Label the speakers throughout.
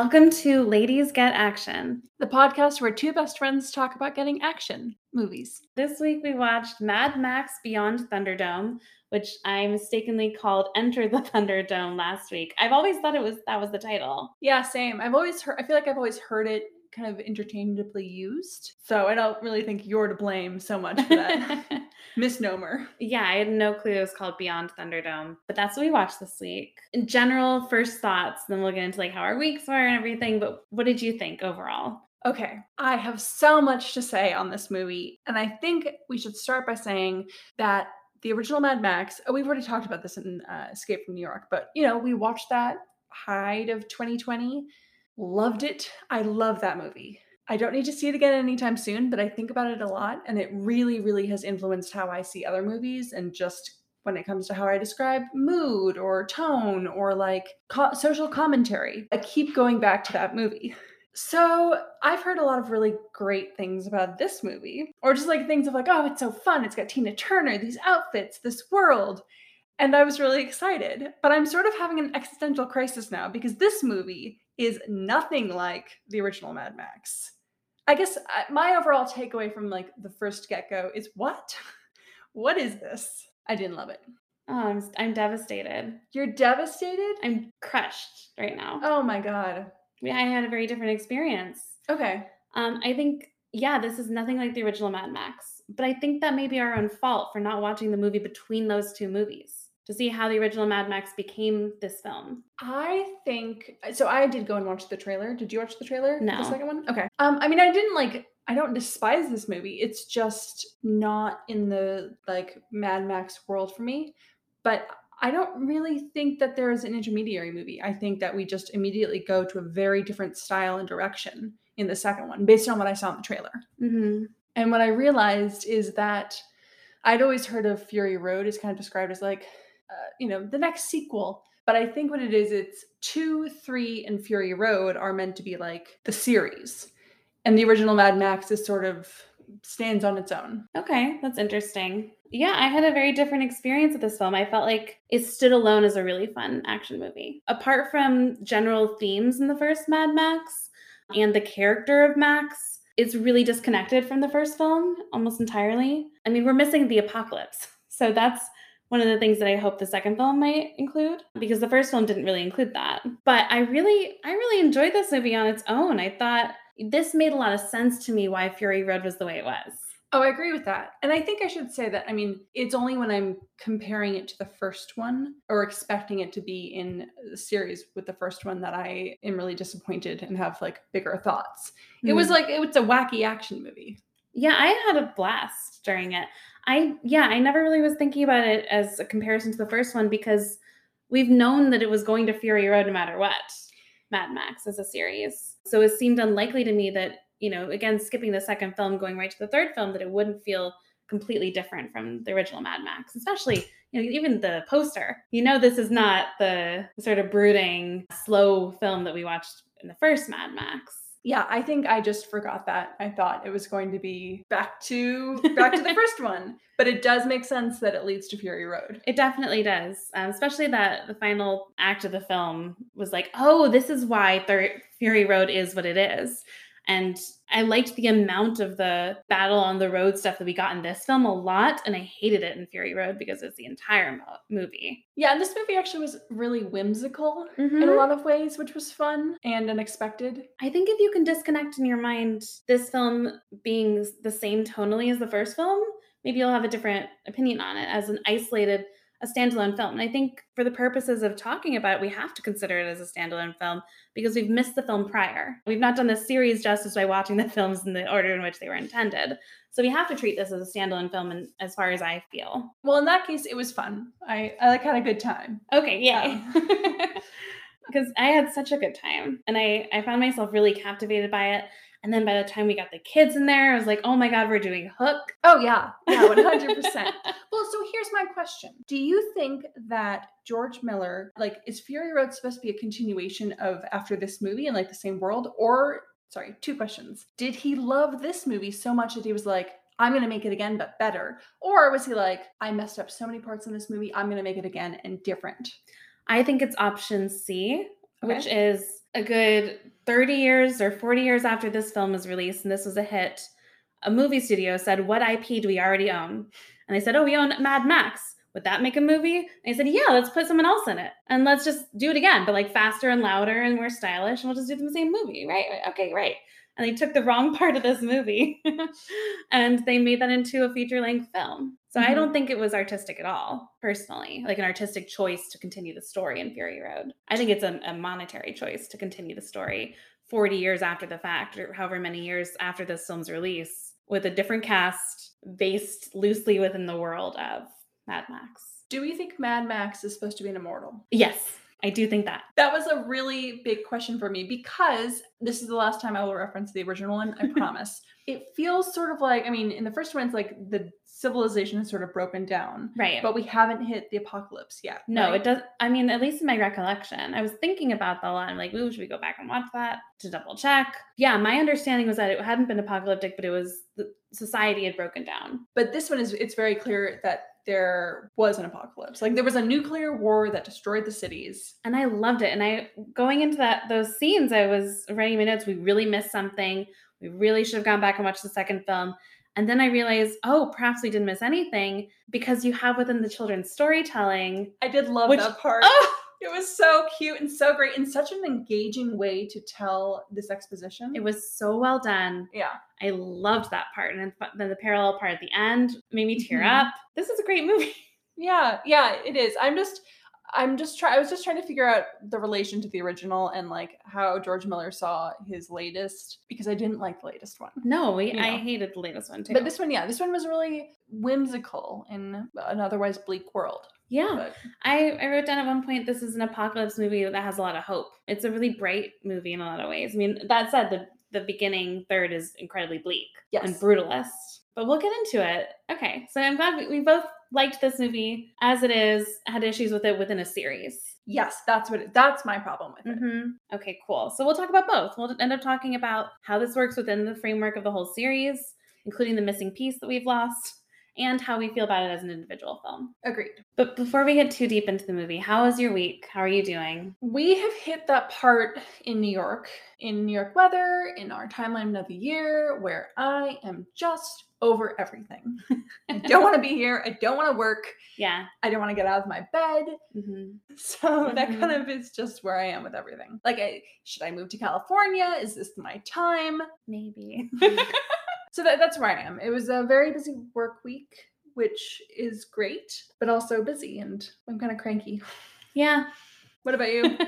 Speaker 1: Welcome to Ladies Get Action.
Speaker 2: the podcast where two best friends talk about getting action movies.
Speaker 1: This week we watched Mad Max Beyond Thunderdome, which I mistakenly called Enter the Thunderdome last week. I've always thought it was that was the title.
Speaker 2: Yeah, same. I've always heard, I feel like I've always heard it kind of interchangeably used. So I don't really think you're to blame so much for that misnomer.
Speaker 1: yeah, I had no clue it was called Beyond Thunderdome, but that's what we watched this week. In general, first thoughts, then we'll get into like how our weeks were and everything. But what did you think overall?
Speaker 2: Okay, I have so much to say on this movie. And I think we should start by saying that the original Mad Max, oh, we've already talked about this in uh, Escape from New York, but you know, we watched that height of 2020, loved it. I love that movie. I don't need to see it again anytime soon, but I think about it a lot, and it really, really has influenced how I see other movies and just when it comes to how I describe mood or tone or like co- social commentary. I keep going back to that movie. So I've heard a lot of really great things about this movie, or just like things of like, oh, it's so fun. It's got Tina Turner, these outfits, this world. And I was really excited. But I'm sort of having an existential crisis now because this movie is nothing like the original Mad Max. I guess my overall takeaway from like the first get go is what? what is this? I didn't love it.
Speaker 1: Oh, I'm, I'm devastated.
Speaker 2: You're devastated?
Speaker 1: I'm crushed right now.
Speaker 2: Oh my God.
Speaker 1: Yeah, I had a very different experience.
Speaker 2: Okay.
Speaker 1: Um, I think, yeah, this is nothing like the original Mad Max, but I think that may be our own fault for not watching the movie between those two movies to see how the original Mad Max became this film.
Speaker 2: I think so. I did go and watch the trailer. Did you watch the trailer?
Speaker 1: No.
Speaker 2: The second one? Okay. Um, I mean, I didn't like, I don't despise this movie. It's just not in the like Mad Max world for me. But I don't really think that there is an intermediary movie. I think that we just immediately go to a very different style and direction in the second one based on what I saw in the trailer.
Speaker 1: Mm-hmm.
Speaker 2: And what I realized is that I'd always heard of Fury Road is kind of described as like, uh, you know, the next sequel. But I think what it is, it's two, three, and Fury Road are meant to be like the series. And the original Mad Max is sort of stands on its own.
Speaker 1: Okay, that's interesting. Yeah, I had a very different experience with this film. I felt like it stood alone as a really fun action movie. Apart from general themes in the first Mad Max and the character of Max, it's really disconnected from the first film almost entirely. I mean, we're missing the apocalypse. So that's one of the things that I hope the second film might include because the first film didn't really include that. But I really I really enjoyed this movie on its own. I thought this made a lot of sense to me why Fury Road was the way it was.
Speaker 2: Oh, I agree with that. And I think I should say that, I mean, it's only when I'm comparing it to the first one or expecting it to be in the series with the first one that I am really disappointed and have like bigger thoughts. Mm. It was like, it was a wacky action movie.
Speaker 1: Yeah, I had a blast during it. I, yeah, I never really was thinking about it as a comparison to the first one because we've known that it was going to Fury Road no matter what, Mad Max as a series. So it seemed unlikely to me that you know, again, skipping the second film, going right to the third film, that it wouldn't feel completely different from the original Mad Max, especially, you know, even the poster. You know, this is not the sort of brooding, slow film that we watched in the first Mad Max.
Speaker 2: Yeah, I think I just forgot that. I thought it was going to be back to back to the first one, but it does make sense that it leads to Fury Road.
Speaker 1: It definitely does, um, especially that the final act of the film was like, oh, this is why Thir- Fury Road is what it is. And I liked the amount of the battle on the road stuff that we got in this film a lot. And I hated it in Fury Road because it's the entire mo- movie.
Speaker 2: Yeah, and this movie actually was really whimsical mm-hmm. in a lot of ways, which was fun and unexpected.
Speaker 1: I think if you can disconnect in your mind this film being the same tonally as the first film, maybe you'll have a different opinion on it as an isolated a standalone film. And I think for the purposes of talking about it, we have to consider it as a standalone film because we've missed the film prior. We've not done the series justice by watching the films in the order in which they were intended. So we have to treat this as a standalone film and as far as I feel.
Speaker 2: Well, in that case, it was fun. I, I like had a good time.
Speaker 1: Okay, yay. Um, because I had such a good time and I, I found myself really captivated by it. And then by the time we got the kids in there, I was like, oh my God, we're doing Hook.
Speaker 2: Oh, yeah. Yeah, 100%. well, so here's my question Do you think that George Miller, like, is Fury Road supposed to be a continuation of after this movie in like the same world? Or, sorry, two questions. Did he love this movie so much that he was like, I'm going to make it again, but better? Or was he like, I messed up so many parts in this movie, I'm going to make it again and different?
Speaker 1: I think it's option C, okay. which is a good 30 years or 40 years after this film was released and this was a hit, a movie studio said, What IP do we already own? And they said, Oh, we own Mad Max. Would that make a movie? And they said, Yeah, let's put someone else in it. And let's just do it again, but like faster and louder and more stylish. And we'll just do the same movie, right? Okay, right. And they took the wrong part of this movie and they made that into a feature length film. So mm-hmm. I don't think it was artistic at all, personally, like an artistic choice to continue the story in Fury Road. I think it's a, a monetary choice to continue the story 40 years after the fact, or however many years after this film's release, with a different cast based loosely within the world of Mad Max.
Speaker 2: Do we think Mad Max is supposed to be an immortal?
Speaker 1: Yes. I do think that.
Speaker 2: That was a really big question for me because this is the last time I will reference the original one, I promise. it feels sort of like, I mean, in the first one, it's like the civilization has sort of broken down.
Speaker 1: Right.
Speaker 2: But we haven't hit the apocalypse yet.
Speaker 1: No,
Speaker 2: right?
Speaker 1: it does. I mean, at least in my recollection, I was thinking about that a lot. I'm like, ooh, should we go back and watch that to double check? Yeah, my understanding was that it hadn't been apocalyptic, but it was the society had broken down.
Speaker 2: But this one is, it's very clear that there was an apocalypse. Like there was a nuclear war that destroyed the cities.
Speaker 1: And I loved it. And I going into that those scenes, I was writing my notes. We really missed something. We really should have gone back and watched the second film. And then I realized, oh, perhaps we didn't miss anything because you have within the children's storytelling.
Speaker 2: I did love which, that part. Oh, it was so cute and so great and such an engaging way to tell this exposition.
Speaker 1: It was so well done.
Speaker 2: Yeah.
Speaker 1: I loved that part. And then the parallel part at the end made me tear mm-hmm. up. This is a great movie.
Speaker 2: Yeah, yeah, it is. I'm just I'm just trying I was just trying to figure out the relation to the original and like how George Miller saw his latest because I didn't like the latest one.
Speaker 1: No, we, you know? I hated the latest one too.
Speaker 2: But this one, yeah, this one was really whimsical in an otherwise bleak world.
Speaker 1: Yeah. But. I, I wrote down at one point this is an apocalypse movie that has a lot of hope. It's a really bright movie in a lot of ways. I mean, that said, the the beginning third is incredibly bleak
Speaker 2: yes.
Speaker 1: and brutalist. But we'll get into it. Okay. So I'm glad we, we both liked this movie as it is, had issues with it within a series.
Speaker 2: Yes, that's what it, that's my problem with it.
Speaker 1: Mm-hmm. Okay, cool. So we'll talk about both. We'll end up talking about how this works within the framework of the whole series, including the missing piece that we've lost, and how we feel about it as an individual film.
Speaker 2: Agreed.
Speaker 1: But before we get too deep into the movie, how was your week? How are you doing?
Speaker 2: We have hit that part in New York, in New York weather, in our timeline of the year, where I am just over everything. I don't want to be here. I don't want to work.
Speaker 1: Yeah.
Speaker 2: I don't want to get out of my bed. Mm-hmm. So mm-hmm. that kind of is just where I am with everything. Like, I, should I move to California? Is this my time?
Speaker 1: Maybe.
Speaker 2: so that, that's where I am. It was a very busy work week, which is great, but also busy, and I'm kind of cranky.
Speaker 1: Yeah.
Speaker 2: What about you?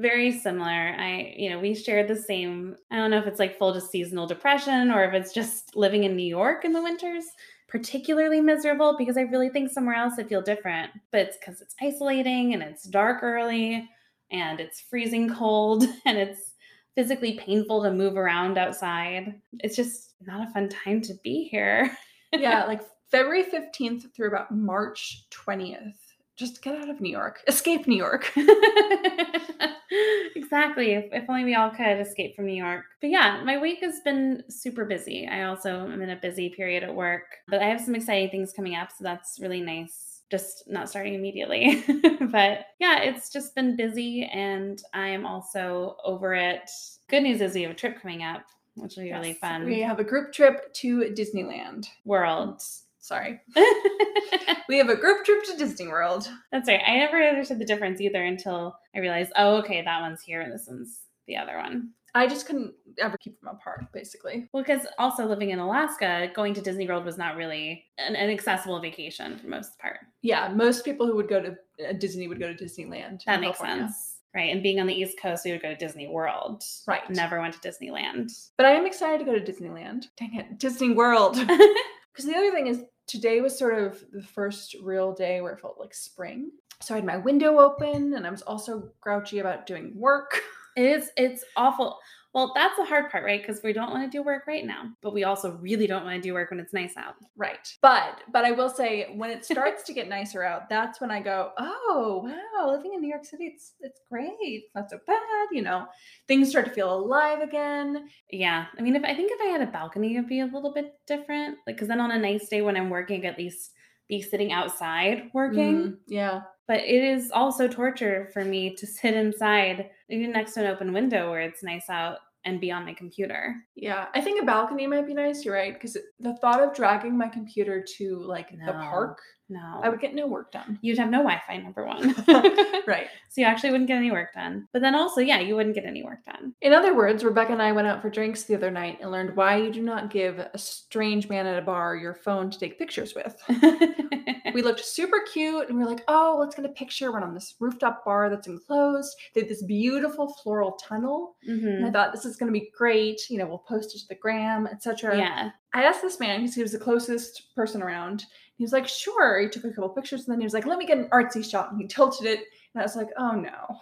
Speaker 1: very similar. I, you know, we shared the same. I don't know if it's like full to seasonal depression or if it's just living in New York in the winters, particularly miserable because I really think somewhere else I'd feel different. But it's because it's isolating and it's dark early and it's freezing cold and it's physically painful to move around outside. It's just not a fun time to be here.
Speaker 2: yeah, like February 15th through about March 20th just get out of New York, escape New York.
Speaker 1: exactly. If, if, only we all could escape from New York. But yeah, my week has been super busy. I also am in a busy period at work, but I have some exciting things coming up. So that's really nice. Just not starting immediately. but yeah, it's just been busy and I am also over it. Good news is we have a trip coming up, which will be yes, really fun.
Speaker 2: We have a group trip to Disneyland
Speaker 1: World
Speaker 2: Sorry. we have a group trip to Disney World.
Speaker 1: That's right. I never understood the difference either until I realized, oh, okay, that one's here and this one's the other one.
Speaker 2: I just couldn't ever keep them apart, basically.
Speaker 1: Well, because also living in Alaska, going to Disney World was not really an, an, accessible vacation for most part.
Speaker 2: Yeah, most people who would go to uh, Disney would go to Disneyland.
Speaker 1: That makes California. sense. Right. And being on the East Coast, we would go to Disney World.
Speaker 2: Right.
Speaker 1: Never went to Disneyland.
Speaker 2: But I am excited to go to Disneyland. Dang it, Disney World. Because the other thing is, today was sort of the first real day where it felt like spring. So I had my window open and I was also grouchy about doing work.
Speaker 1: It is, it's awful. Well, that's the hard part, right? Because we don't want to do work right now, but we also really don't want to do work when it's nice out.
Speaker 2: Right. But but I will say when it starts to get nicer out, that's when I go, "Oh, wow, living in New York City, it's it's great. It's not so bad, you know. Things start to feel alive again."
Speaker 1: Yeah. I mean, if I think if I had a balcony, it'd be a little bit different. Like cuz then on a nice day when I'm working, at least be sitting outside working. Mm,
Speaker 2: yeah.
Speaker 1: But it is also torture for me to sit inside, even next to an open window where it's nice out and be on my computer.
Speaker 2: Yeah, I think a balcony might be nice. You're right, because the thought of dragging my computer to like the park,
Speaker 1: No.
Speaker 2: I would get no work done.
Speaker 1: You'd have no Wi Fi, number one.
Speaker 2: Right.
Speaker 1: So you actually wouldn't get any work done. But then also, yeah, you wouldn't get any work done.
Speaker 2: In other words, Rebecca and I went out for drinks the other night and learned why you do not give a strange man at a bar your phone to take pictures with. We looked super cute and we were like, oh, let's get a picture. We're on this rooftop bar that's enclosed. They had this beautiful floral tunnel. And I
Speaker 1: Mhm.
Speaker 2: thought this is going to be great. You know, we'll post it to the gram, etc.
Speaker 1: Yeah.
Speaker 2: I asked this man because he was the closest person around. He was like, sure. He took a couple pictures and then he was like, let me get an artsy shot. And he tilted it. And I was like, oh no.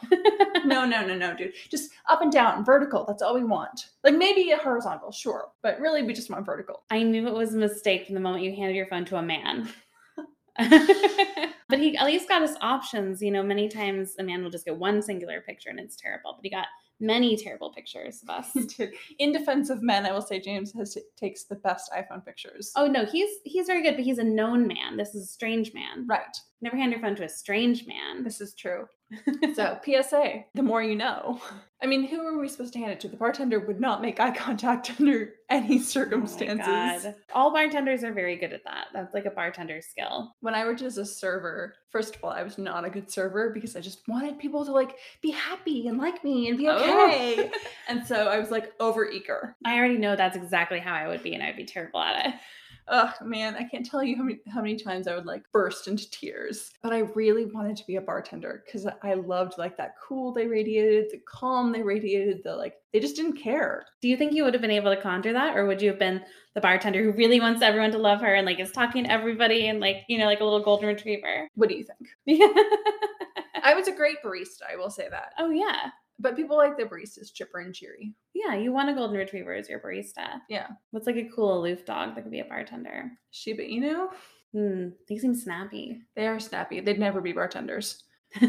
Speaker 2: no, no, no, no, dude. Just up and down, vertical. That's all we want. Like maybe a horizontal, sure. But really, we just want vertical.
Speaker 1: I knew it was a mistake from the moment you handed your phone to a man. but he at least got us options. You know, many times a man will just get one singular picture and it's terrible, but he got many terrible pictures of us.
Speaker 2: In defense of men, I will say James has takes the best iPhone pictures.
Speaker 1: Oh no, he's he's very good, but he's a known man. This is a strange man.
Speaker 2: right.
Speaker 1: Never hand your phone to a strange man.
Speaker 2: This is true. So, PSA, the more you know. I mean, who are we supposed to hand it to? The bartender would not make eye contact under any
Speaker 1: Oh
Speaker 2: circumstances.
Speaker 1: God. All bartenders are very good at that. That's like a bartender skill.
Speaker 2: when I worked as a server, first of all, I was not a good server because I just wanted people to like be happy and like me and be
Speaker 1: Oh.
Speaker 2: okay. and so I was like over eager.
Speaker 1: I already know that's exactly how I would be, and I'd be terrible at it.
Speaker 2: Ugh, man, I can't tell you how many how many times I would like burst into tears. But I really wanted to be a bartender because I loved like that cool they radiated, the calm they radiated, the like they just didn't care.
Speaker 1: Do you think you would have been able to conjure that, or would you have been the bartender who really wants everyone to love her and like is talking to everybody and like you know like a little golden retriever?
Speaker 2: What do you think?
Speaker 1: Yeah.
Speaker 2: I was a great barista, I will say that.
Speaker 1: oh yeah,
Speaker 2: But people like the baristas chipper and cheery.
Speaker 1: yeah. You want a golden retriever as your barista.
Speaker 2: Yeah.
Speaker 1: What's like a cool aloof dog that could be a bartender?
Speaker 2: Shiba Inu,
Speaker 1: Hmm. They seem snappy.
Speaker 2: they are snappy. They'd never be bartenders.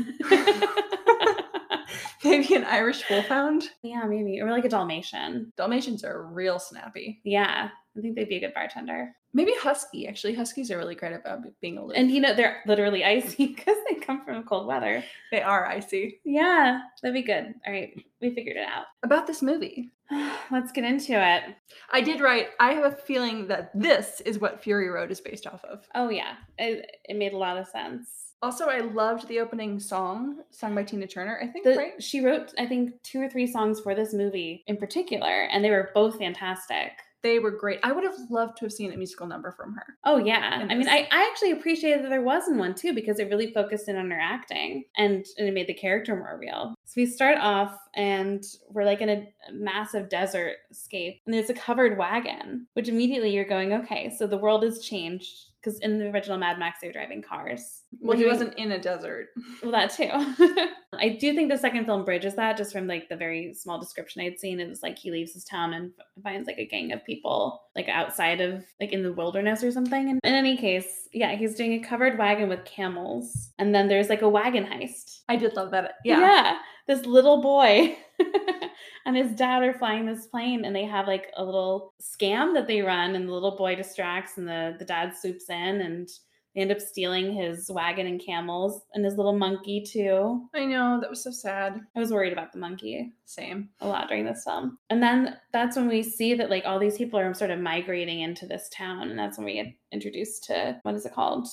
Speaker 2: Maybe an Irish wolfhound.
Speaker 1: yeah, maybe, or like a Dalmatian.
Speaker 2: Dalmatians are real snappy.
Speaker 1: Yeah, I think they'd be a good bartender.
Speaker 2: Maybe husky. Actually, huskies are really great about being aloof.
Speaker 1: And you know they're literally icy because they come from cold weather.
Speaker 2: they are icy.
Speaker 1: Yeah, that'd be good. All right, we figured it out.
Speaker 2: About this movie,
Speaker 1: Let's get into it.
Speaker 2: I did write. I have a feeling that this is what Fury Road is based off of.
Speaker 1: Oh yeah, it, it made a lot of sense.
Speaker 2: Also, I loved the opening song sung by Tina Turner. I think
Speaker 1: The,
Speaker 2: right.
Speaker 1: She wrote, I think, two or three songs for this movie in particular, and they were both fantastic.
Speaker 2: They were great. I would have loved to have seen a musical number from her.
Speaker 1: Oh yeah, I mean. I, I actually appreciated that there wasn't one too because it really focused in on her acting and, and it made the character more real. So we start off and we're like in a massive desert scape, and there's a covered wagon, which immediately you're going, okay, so the world has changed because in the original Mad Max they were driving cars.
Speaker 2: Well, he wasn't in a desert.
Speaker 1: Well, that too. I do think the second film bridges that just from like the very small description I'd seen. It was like he leaves his town and finds like a gang of people like outside of like in the wilderness or something. And in any case, yeah, he's doing a covered wagon with camels. And then there's like a wagon heist.
Speaker 2: I did love that. Yeah.
Speaker 1: Yeah. This little boy and his dad are flying this plane and they have like a little scam that they run and the little boy distracts and the, the dad swoops in and they end up stealing his wagon and camels and his little monkey too.
Speaker 2: I know that was so sad.
Speaker 1: I was worried about the monkey
Speaker 2: Same.
Speaker 1: a lot during this film. And then that's when we see that like all these people are sort of migrating into this town and that's when we get introduced to what is it called?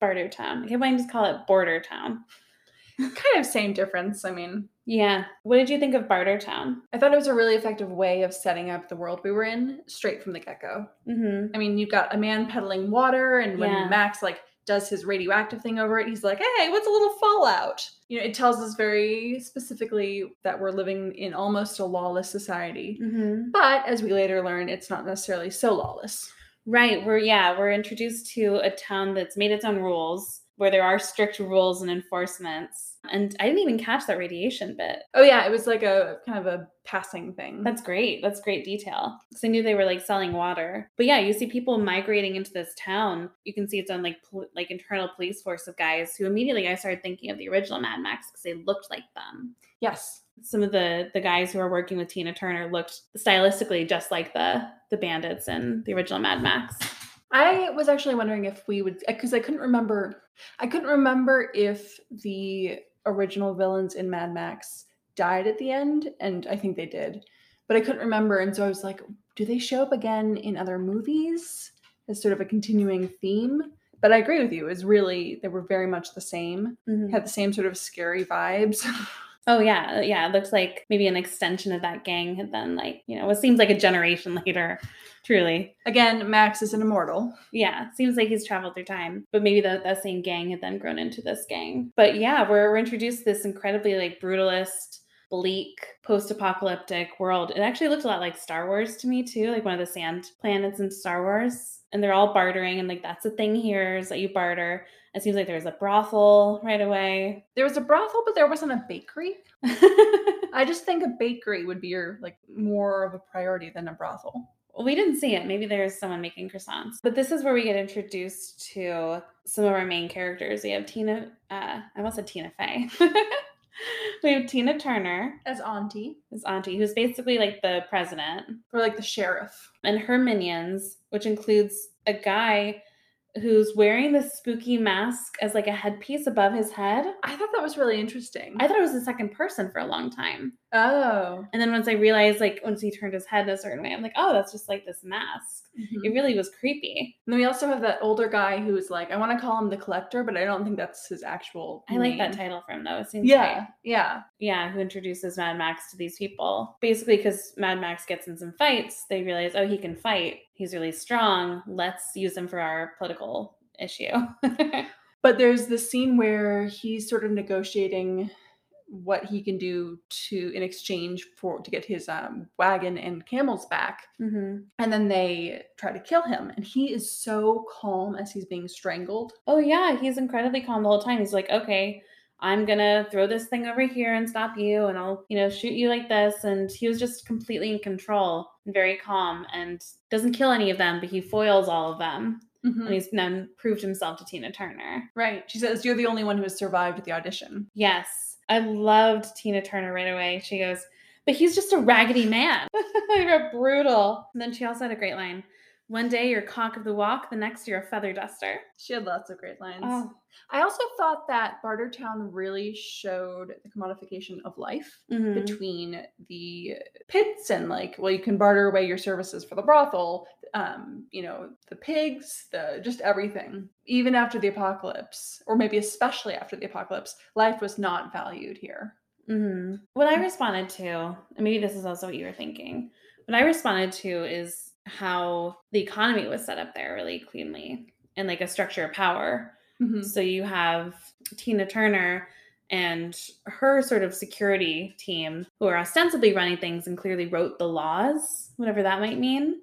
Speaker 1: Barter Town. I can't why just call it Border Town.
Speaker 2: Kind of same difference. I mean,
Speaker 1: Yeah. What did you think of Barter Town?
Speaker 2: I thought it was a really effective way of setting up the world we were in straight from the get go.
Speaker 1: Mm-hmm.
Speaker 2: I mean, you've got a man peddling water, and when
Speaker 1: Yeah.
Speaker 2: Max like does his radioactive thing over it, he's like, "Hey, what's a little fallout?" You know, it tells us very specifically that we're living in almost a lawless society.
Speaker 1: Mm-hmm.
Speaker 2: But as we later learn, it's not necessarily so lawless.
Speaker 1: Right. We're yeah, we're introduced to a town that's made its own rules, where there are strict rules and enforcements. And I didn't even catch that radiation bit.
Speaker 2: Oh yeah, it was like a kind of a passing thing.
Speaker 1: That's great. That's great detail. Because I knew they were like selling water. But yeah, you see people migrating into this town. You can see its own like pol- like internal police force of guys who immediately I started thinking of the original Mad Max because they looked like them.
Speaker 2: yes.
Speaker 1: Some of the the guys who are working with Tina Turner looked stylistically just like the the bandits in the original Mad Max.
Speaker 2: I was actually wondering if we would, because I couldn't remember I couldn't remember if the original villains in Mad Max died at the end, and I think they did, but I couldn't remember. And so I was like, do they show up again in other movies as sort of a continuing theme? But I agree with you. It was really, they were very much the same,
Speaker 1: Mhm.
Speaker 2: had the same sort of scary vibes.
Speaker 1: Oh yeah, yeah. It looks like maybe an extension of that gang had then like, you know, it seems like a generation later, truly.
Speaker 2: Again, Max is an immortal.
Speaker 1: Yeah, seems like he's traveled through time. But maybe that that same gang had then grown into this gang. But yeah, we're, we're introduced to this incredibly like brutalist, bleak, post-apocalyptic world. It actually looked a lot like Star Wars to me too, like one of the sand planets in Star Wars. And they're all bartering, and like that's the thing here is that you barter. It seems like there was a brothel right away.
Speaker 2: There was a brothel, but there wasn't a bakery. I just think a bakery would be your like more of a priority than a brothel.
Speaker 1: We didn't see it. Maybe there's someone making croissants. But this is where we get introduced to some of our main characters. We have Tina, uh, I almost said Tina Fey. we have Tina Turner,
Speaker 2: As auntie
Speaker 1: his auntie, who's basically like the president,
Speaker 2: or like the sheriff.
Speaker 1: and her minions, which includes a guy who's wearing this spooky mask as like a headpiece above his head.
Speaker 2: I thought that was really interesting.
Speaker 1: I thought it was the second person for a long time.
Speaker 2: Oh.
Speaker 1: And then once I realized, like, once he turned his head a certain way, I'm like, oh, that's just like this mask. Mm-hmm. It really was creepy.
Speaker 2: And then we also have that older guy who's like, I want to call him the collector, but I don't think that's his actual.
Speaker 1: I like that title for him though. It seems
Speaker 2: Yeah,
Speaker 1: right.
Speaker 2: yeah.
Speaker 1: Yeah, who introduces Mad Max to these people. Basically, because Mad Max gets in some fights, they realize, oh, he can fight. He's really strong. Let's use him for our political issue.
Speaker 2: But there's the scene where he's sort of negotiating what he can do to in exchange for to get his um, wagon and camels back
Speaker 1: hmm
Speaker 2: and then they try to kill him and he is so calm as he's being strangled
Speaker 1: Oh, yeah, he's incredibly calm the whole time. He's like, okay, I'm gonna throw this thing over here and stop you, and I'll, you know, shoot you like this. And he was just completely in control and very calm and doesn't kill any of them, but he foils all of them.
Speaker 2: Mhm.
Speaker 1: And he's then proved himself to Tina Turner.
Speaker 2: right she says you're the only one who has survived the audition
Speaker 1: Yes, I loved Tina Turner right away. She goes, but he's just a raggedy man. Brutal. And then she also had a great line. One day you're cock of the walk, the next you're a feather duster.
Speaker 2: she had lots of great lines.
Speaker 1: Oh,
Speaker 2: i also thought that bartertown really showed the commodification of life
Speaker 1: mhm.
Speaker 2: between the pits and like well you can barter away your services for the brothel um you know the pigs the just everything. Even after the apocalypse or maybe especially after the apocalypse life was not valued here.
Speaker 1: Hmm What I responded to, and maybe this is also what you were thinking, what I responded to is how the economy was set up there really cleanly and like a structure of power. Mm-hmm. So you have Tina Turner and her sort of security team who are ostensibly running things and clearly wrote the laws, whatever that might mean.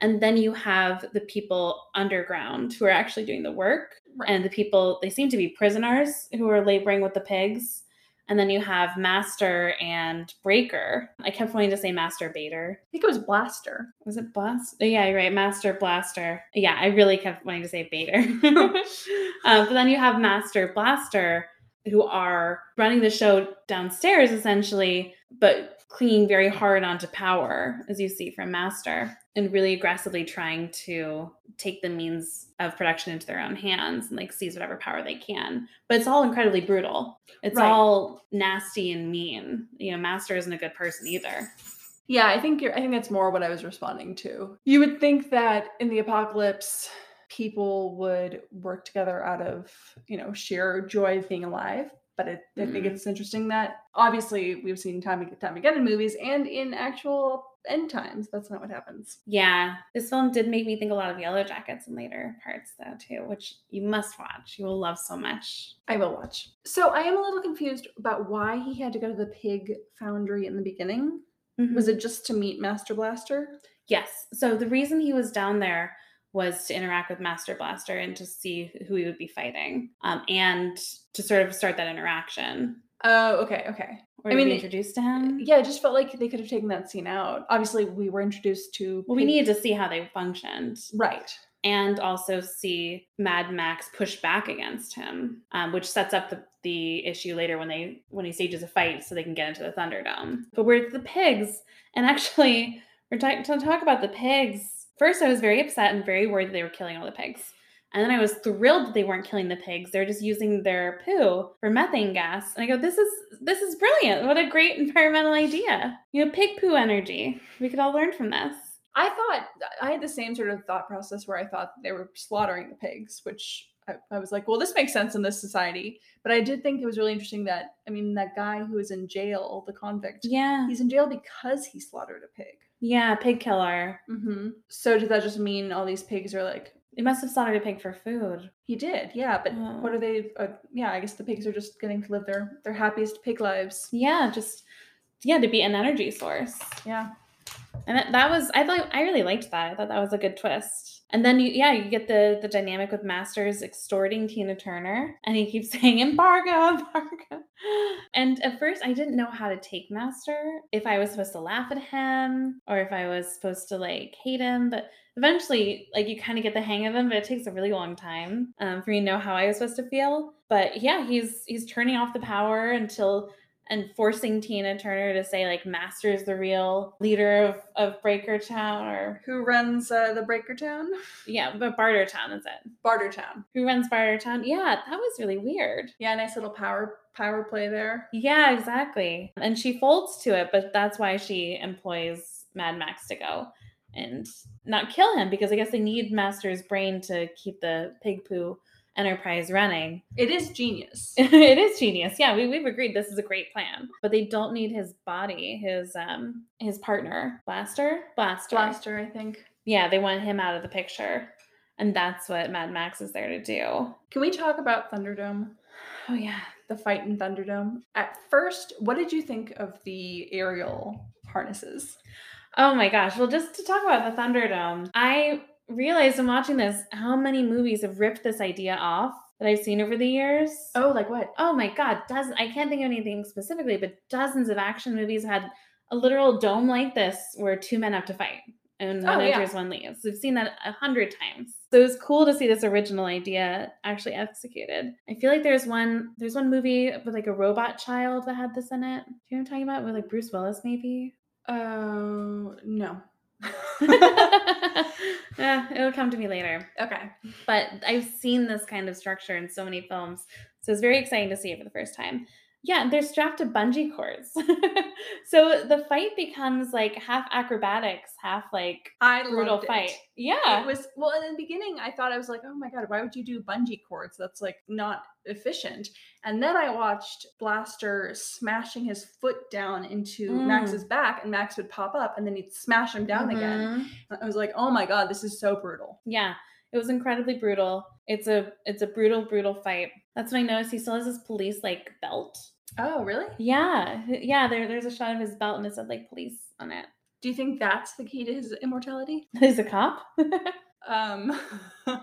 Speaker 1: And then you have the people underground who are actually doing the work.
Speaker 2: Right.
Speaker 1: And the people, they seem to be prisoners who are laboring with the pigs. And then you have Master and Breaker. I kept wanting to say Master Bader.
Speaker 2: i think it was blaster
Speaker 1: Was it Blast? Oh, yeah, you're right. Master Blaster. Yeah, I really kept wanting to say Bader. um, but then you have Master Blaster, who are running the show downstairs essentially, but clinging very hard onto power, as you see from Master, and really aggressively trying to take the means of production into their own hands and like seize whatever power they can. But it's all incredibly brutal. It's
Speaker 2: Right.
Speaker 1: all nasty and mean. You know, Master isn't a good person either.
Speaker 2: yeah i think you're i think that's more what i was responding to you would think that in the apocalypse people would work together out of you know sheer joy of being alive but it, i think
Speaker 1: Mm.
Speaker 2: it's interesting that obviously we've seen time and time again in movies and in actual end times that's not what happens
Speaker 1: Yeah, this film did make me think a lot of Yellowjackets in later parts, though, too, which you must watch. You will love so much.
Speaker 2: I will watch. So I am a little confused about why he had to go to the pig foundry in the beginning. Was
Speaker 1: Mhm.
Speaker 2: it just to meet Master Blaster?
Speaker 1: Yes. So the reason he was down there was to interact with Master Blaster and to see who he would be fighting, um, and to sort of start that interaction.
Speaker 2: Oh, okay, okay.
Speaker 1: Or
Speaker 2: I mean,
Speaker 1: introduced to him.
Speaker 2: Yeah, it just felt like they could have taken that scene out. Obviously, we were introduced to.
Speaker 1: Well, we needed to see how they functioned.
Speaker 2: Right.
Speaker 1: and also see Mad Max push back against him, um, which sets up the, the issue later when they when he stages a fight so they can get into the Thunderdome. But we're the pigs, and actually, we're ta- to talk about the pigs. First, I was very upset and very worried that they were killing all the pigs. And then I was thrilled that they weren't killing the pigs. They're just using their poo for methane gas. And I go, this is this is brilliant. What a great environmental idea. You know, pig poo energy. We could all learn from this.
Speaker 2: I thought I had the same sort of thought process where I thought they were slaughtering the pigs, which I, I, was like, well, this makes sense in this society. But I did think it was really interesting that I mean, that guy who is in jail, the convict,
Speaker 1: yeah,
Speaker 2: he's in jail because he slaughtered a pig.
Speaker 1: Yeah, pig killer.
Speaker 2: Mm-hmm. So does that just mean all these pigs are like?
Speaker 1: He must have slaughtered a pig for food.
Speaker 2: He did, yeah. But
Speaker 1: Oh.
Speaker 2: what are they? Uh, yeah, I guess the pigs are just getting to live their their happiest pig lives.
Speaker 1: Yeah, just yeah, to be an energy source.
Speaker 2: Yeah.
Speaker 1: And that, that was I thought I really liked that. I thought that was a good twist. And then you yeah, you get the the dynamic with Masters extorting Tina Turner and he keeps saying embargo, embargo. And at first I didn't know how to take Master, if I was supposed to laugh at him or if I was supposed to like hate him, but eventually like you kind of get the hang of him, but it takes a really long time um, for me to know how I was supposed to feel. But yeah, he's he's turning off the power until and forcing Tina Turner to say like Master's the real leader of, of Breaker Town or
Speaker 2: Who runs uh, the Breaker Town?
Speaker 1: yeah, but Barter Town is it?
Speaker 2: Barter Town.
Speaker 1: Who runs Barter Town? Yeah, that was really weird.
Speaker 2: Yeah, nice little power power play there.
Speaker 1: Yeah, exactly. And she folds to it, but that's why she employs Mad Max to go and not kill him because I guess they need Master's brain to keep the pig poo enterprise running.
Speaker 2: It is genius.
Speaker 1: it is genius. Yeah, we, we've agreed this is a great plan. But they don't need his body, his um his partner. Blaster? Blaster.
Speaker 2: Blaster, I think.
Speaker 1: Yeah, they want him out of the picture. And that's what Mad Max is there to do.
Speaker 2: Can we talk about Thunderdome?
Speaker 1: Oh yeah.
Speaker 2: The fight in Thunderdome. At first, what did you think of the aerial harnesses?
Speaker 1: Oh my gosh. Well, just to talk about the Thunderdome, I realized in watching this how many movies have ripped this idea off that I've seen over the years.
Speaker 2: Oh, like what?
Speaker 1: Oh my god, dozens I can't think of anything specifically, but dozens of action movies had a literal dome like this where two men have to fight and oh, one
Speaker 2: Oh, yeah.
Speaker 1: enters, one leaves. We've seen that a hundred times. So it was cool to see this original idea actually executed. I feel like there's one there's one movie with like a robot child that had this in it. Do you know what I'm talking about? With like Bruce Willis maybe?
Speaker 2: Oh, no.
Speaker 1: yeah, it'll come to me later.
Speaker 2: okay.
Speaker 1: But I've seen this kind of structure in so many films. So it's very exciting to see it for the first time. Yeah, they're strapped to bungee cords. so the fight becomes like half acrobatics, half like
Speaker 2: I
Speaker 1: brutal fight. Yeah.
Speaker 2: It was well in the beginning I thought I was like, oh my god, why would you do bungee cords? That's like not efficient. And then I watched Blaster smashing his foot down into
Speaker 1: Mm.
Speaker 2: Max's back and Max would pop up and then he'd smash him down again.
Speaker 1: Mhm.
Speaker 2: I was like, oh my god, this is so brutal.
Speaker 1: Yeah. It was incredibly brutal. It's a it's a brutal, brutal fight. That's when I noticed he still has his police like belt.
Speaker 2: Oh, really?
Speaker 1: Yeah. Yeah, there, there's a shot of his belt and it said like police on it.
Speaker 2: Do you think that's the key to his immortality?
Speaker 1: He's a cop.
Speaker 2: Um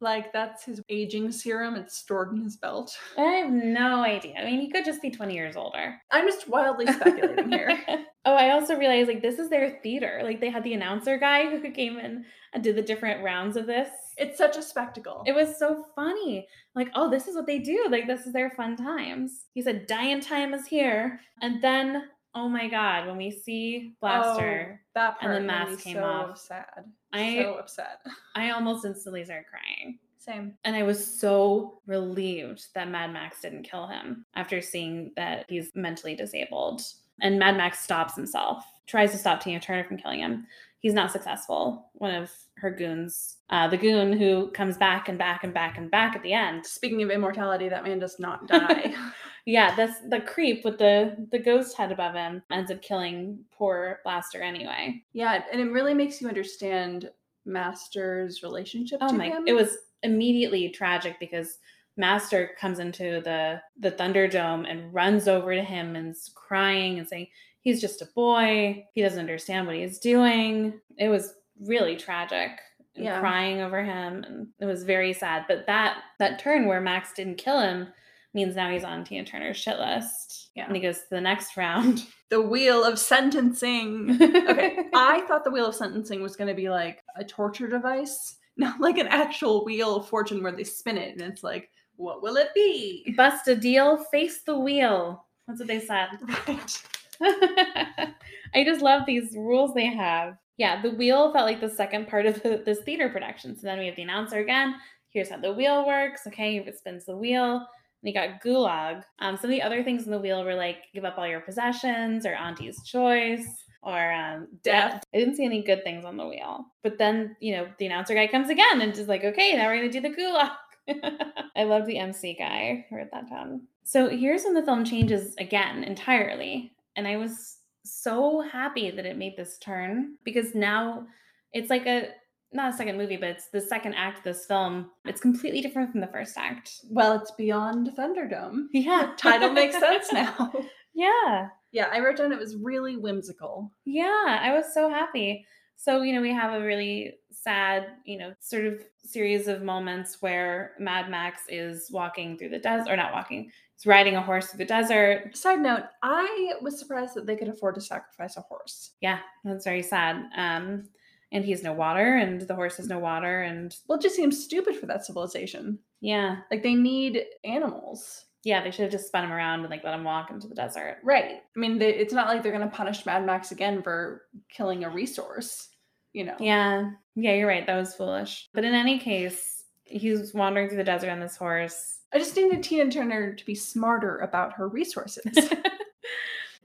Speaker 2: like that's his aging serum. It's stored in his belt.
Speaker 1: I have no idea. I mean, he could just be 20 years older.
Speaker 2: I'm just wildly speculating here.
Speaker 1: oh, I also realized like this is their theater. Like they had the announcer guy who came in and did the different rounds of this.
Speaker 2: It's such a spectacle.
Speaker 1: It was so funny. Like, oh, this is what they do. Like, this is their fun times. He said, Dying time is here. And then, oh my God, when we see Blaster, oh,
Speaker 2: that
Speaker 1: and
Speaker 2: part
Speaker 1: the mask came
Speaker 2: so
Speaker 1: off.
Speaker 2: sad.
Speaker 1: I-
Speaker 2: so upset.
Speaker 1: I almost instantly started crying.
Speaker 2: Same.
Speaker 1: And I was so relieved that Mad Max didn't kill him after seeing that he's mentally disabled. And Mad Max stops himself, tries to stop Tina Turner from killing him. He's not successful. One of her goons, uh, the goon who comes back and back and back and back at the end.
Speaker 2: Speaking of immortality, that man does not die.
Speaker 1: Yeah, that's the creep with the the ghost head above him ends up killing poor Blaster anyway.
Speaker 2: yeah, and it really makes you understand Master's relationship
Speaker 1: Oh
Speaker 2: to
Speaker 1: my!
Speaker 2: him.
Speaker 1: It was immediately tragic because Master comes into the the Thunderdome and runs over to him and is crying and saying he's just a boy. He doesn't understand what he's doing. It was really tragic. And
Speaker 2: Yeah.
Speaker 1: crying over him, and it was very sad. But that that turn where Max didn't kill him means now he's on Tina Turner's shit list.
Speaker 2: Yeah.
Speaker 1: and he goes to the next round.
Speaker 2: the wheel of sentencing. Okay, I thought the wheel of sentencing was going to be like a torture device, not like an actual wheel of fortune where they spin it and it's like, what will it be?
Speaker 1: bust a deal, face the wheel. That's what they said.
Speaker 2: Right.
Speaker 1: I just love these rules they have. Yeah, the wheel felt like the second part of the, this theater production. So then we have the announcer again. here's how the wheel works. Okay, it spins the wheel. And you got gulag. Um, some of the other things in the wheel were like give up all your possessions or auntie's choice or um, death. I didn't see any good things on the wheel. But then, you know, the announcer guy comes again and is like, okay, now we're going to do the gulag. I love the MC guy who wrote that down. So here's when the film changes again entirely. And I was so happy that it made this turn because now it's like a not a second movie, but it's the second act of this film. It's completely different from the first act.
Speaker 2: Well, it's beyond Thunderdome.
Speaker 1: Yeah.
Speaker 2: Title makes sense now.
Speaker 1: yeah.
Speaker 2: Yeah, I wrote down it was really whimsical.
Speaker 1: Yeah, I was so happy. So, you know, we have a really sad, you know, sort of series of moments where Mad Max is walking through the desert, or not walking, he's riding a horse through the desert.
Speaker 2: Side note, I was surprised that they could afford to sacrifice a horse.
Speaker 1: Yeah, that's very sad. Um, and he has no water, and the horse has no water, and
Speaker 2: Well, it just seems stupid for that civilization.
Speaker 1: yeah,
Speaker 2: Like they need animals.
Speaker 1: yeah, they should have just spun him around and like let him walk into the desert.
Speaker 2: Right. I mean, they, it's not like they're going to punish Mad Max again for killing a resource, you know?
Speaker 1: Yeah, yeah, you're right. That was foolish. But in any case, he's wandering through the desert on this horse.
Speaker 2: I just needed Tina Turner to be smarter about her resources.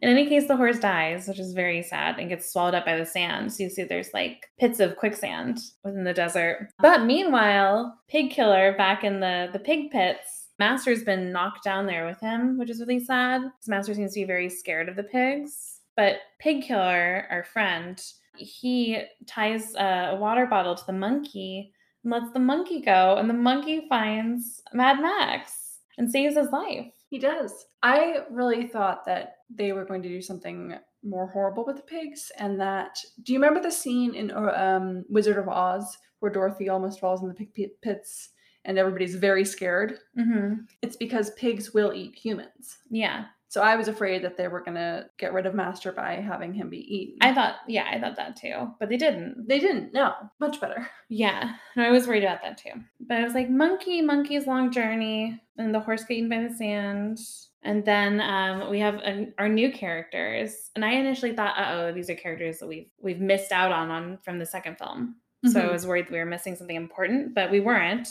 Speaker 1: In any case, the horse dies, which is very sad, and gets swallowed up by the sand. So you see there's like pits of quicksand within the desert. But meanwhile, Pig Killer back in the, the pig pits, Master's been knocked down there with him, which is really sad. His master seems to be very scared of the pigs. But Pig Killer, our friend, he ties a, a water bottle to the monkey and lets the monkey go, and the monkey finds Mad Max and saves his life.
Speaker 2: he does. I really thought that they were going to do something more horrible with the pigs, and that. Do you remember the scene in uh, um, Wizard of Oz where Dorothy almost falls in the pig pit- pits and everybody's very scared?
Speaker 1: Mm-hmm.
Speaker 2: It's because pigs will eat humans.
Speaker 1: Yeah.
Speaker 2: So I was afraid that they were going to get rid of Master by having him be eaten.
Speaker 1: I thought, yeah, I thought that too, but they didn't.
Speaker 2: they didn't. No, much better.
Speaker 1: Yeah, I was worried about that too. But I was like, monkey, monkey's long journey, and the horse got eaten by the sand. And then um, we have an, our new characters, and I initially thought, uh oh, these are characters that we've we've missed out on on from the second film. So I
Speaker 2: Mhm.
Speaker 1: was worried we were missing something important, but we weren't.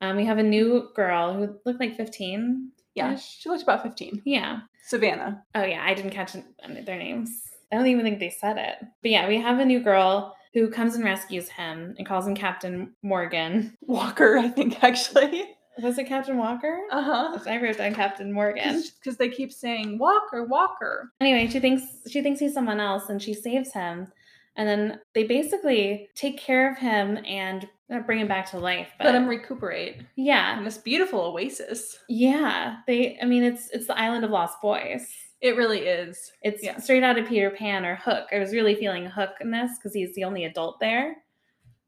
Speaker 1: Um, we have a new girl who looked like fifteen.
Speaker 2: Yeah, she looked about 15.
Speaker 1: Yeah.
Speaker 2: Savannah.
Speaker 1: Oh yeah, I didn't catch their names. I don't even think they said it. But yeah, we have a new girl who comes and rescues him and calls him Captain Morgan.
Speaker 2: Walker, I think, actually.
Speaker 1: Was it Captain Walker?
Speaker 2: Uh huh.
Speaker 1: I wrote down Captain Morgan.
Speaker 2: Because they keep saying Walker, Walker.
Speaker 1: Anyway, she thinks she thinks he's someone else and she saves him. And then they basically take care of him and bring him back to life. But
Speaker 2: Let him recuperate
Speaker 1: yeah.
Speaker 2: in this beautiful oasis.
Speaker 1: Yeah. They I mean it's it's the island of lost boys.
Speaker 2: It really is.
Speaker 1: It's
Speaker 2: Yeah.
Speaker 1: straight out of Peter Pan or Hook. I was really feeling Hook in this because he's the only adult there.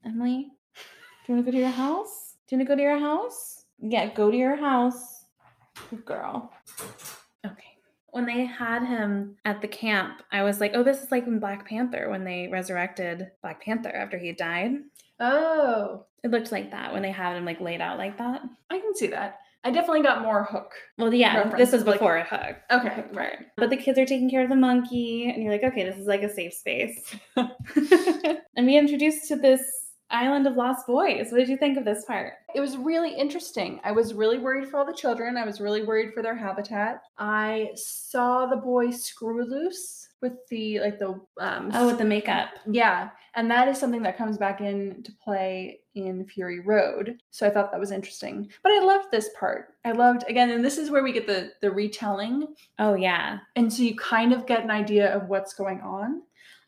Speaker 1: Emily, do you want to go to your house? Do you want to go to your house? Yeah, go to your house. Girl. Okay. When they had him at the camp, I was like, oh, this is like in Black Panther when they resurrected Black Panther after he died.
Speaker 2: Oh,
Speaker 1: It looked like that when they had him like laid out like that.
Speaker 2: I can see that. I definitely got more hook.
Speaker 1: Well, yeah, this was
Speaker 2: like-
Speaker 1: before a Hook.
Speaker 2: Okay, right.
Speaker 1: But the kids are taking care of the monkey, and you're like, okay, this is like a safe space. and we introduced to this island of lost boys. What did you think of this part?
Speaker 2: It was really interesting. I was really worried for all the children. I was really worried for their habitat. I saw the boy Scrooloose with the like the um
Speaker 1: Oh, with the makeup.
Speaker 2: yeah, and that is something that comes back into play in Fury Road. So I thought that was interesting. But I loved this part. I loved again, and this is where we get the the retelling,
Speaker 1: Oh, yeah.
Speaker 2: and so you kind of get an idea of what's going on.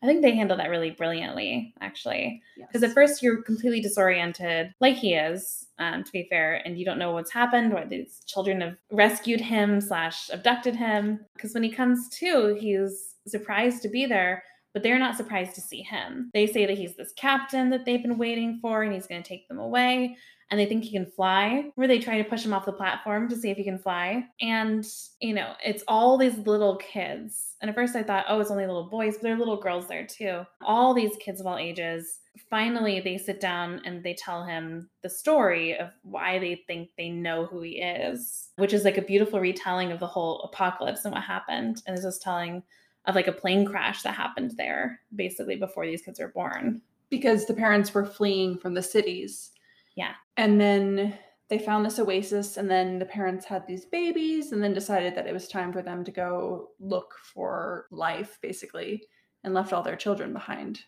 Speaker 1: I think they handle that really brilliantly, actually.
Speaker 2: Yes.
Speaker 1: Because at first you're completely disoriented, like he is, um, to be fair, and you don't know what's happened, or these children have rescued him slash abducted him. Because when he comes to, he's surprised to be there, but they're not surprised to see him. They say that he's this captain that they've been waiting for, and he's going to take them away. And they think he can fly, where they try to push him off the platform to see if he can fly. And, you know, it's all these little kids. And at first I thought, oh, it's only little boys, but there are little girls there too. All these kids of all ages finally they sit down and they tell him the story of why they think they know who he is which is like a beautiful retelling of the whole apocalypse and what happened and this is telling of like a plane crash that happened there basically before these kids were born
Speaker 2: because the parents were fleeing from the cities
Speaker 1: Yeah.
Speaker 2: And then they found this oasis, and then the parents had these babies, and then decided that it was time for them to go look for life, basically, and left all their children behind.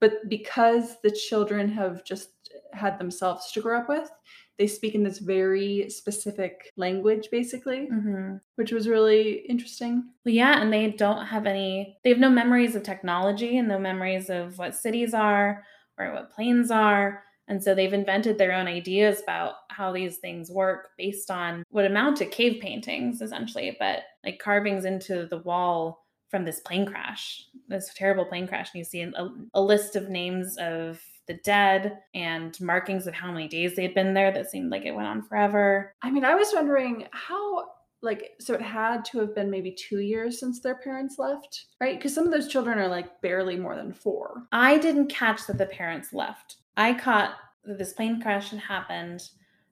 Speaker 2: But because the children have just had themselves to grow up with, they speak in this very specific language, basically,
Speaker 1: Mm-hmm.
Speaker 2: which was really interesting.
Speaker 1: Well, yeah, and they don't have any, they have no memories of technology and no memories of what cities are or what planes are. And so they've invented their own ideas about how these things work based on what amount to cave paintings, essentially, but like carvings into the wall from this plane crash, this terrible plane crash. And you see a, a list of names of the dead and markings of how many days they'd been there that seemed like it went on forever.
Speaker 2: I mean, I was wondering how, like, so it had to have been maybe two years since their parents left, right? Because some of those children are like barely more than four.
Speaker 1: I didn't catch that the parents left. I caught that this plane crash had happened.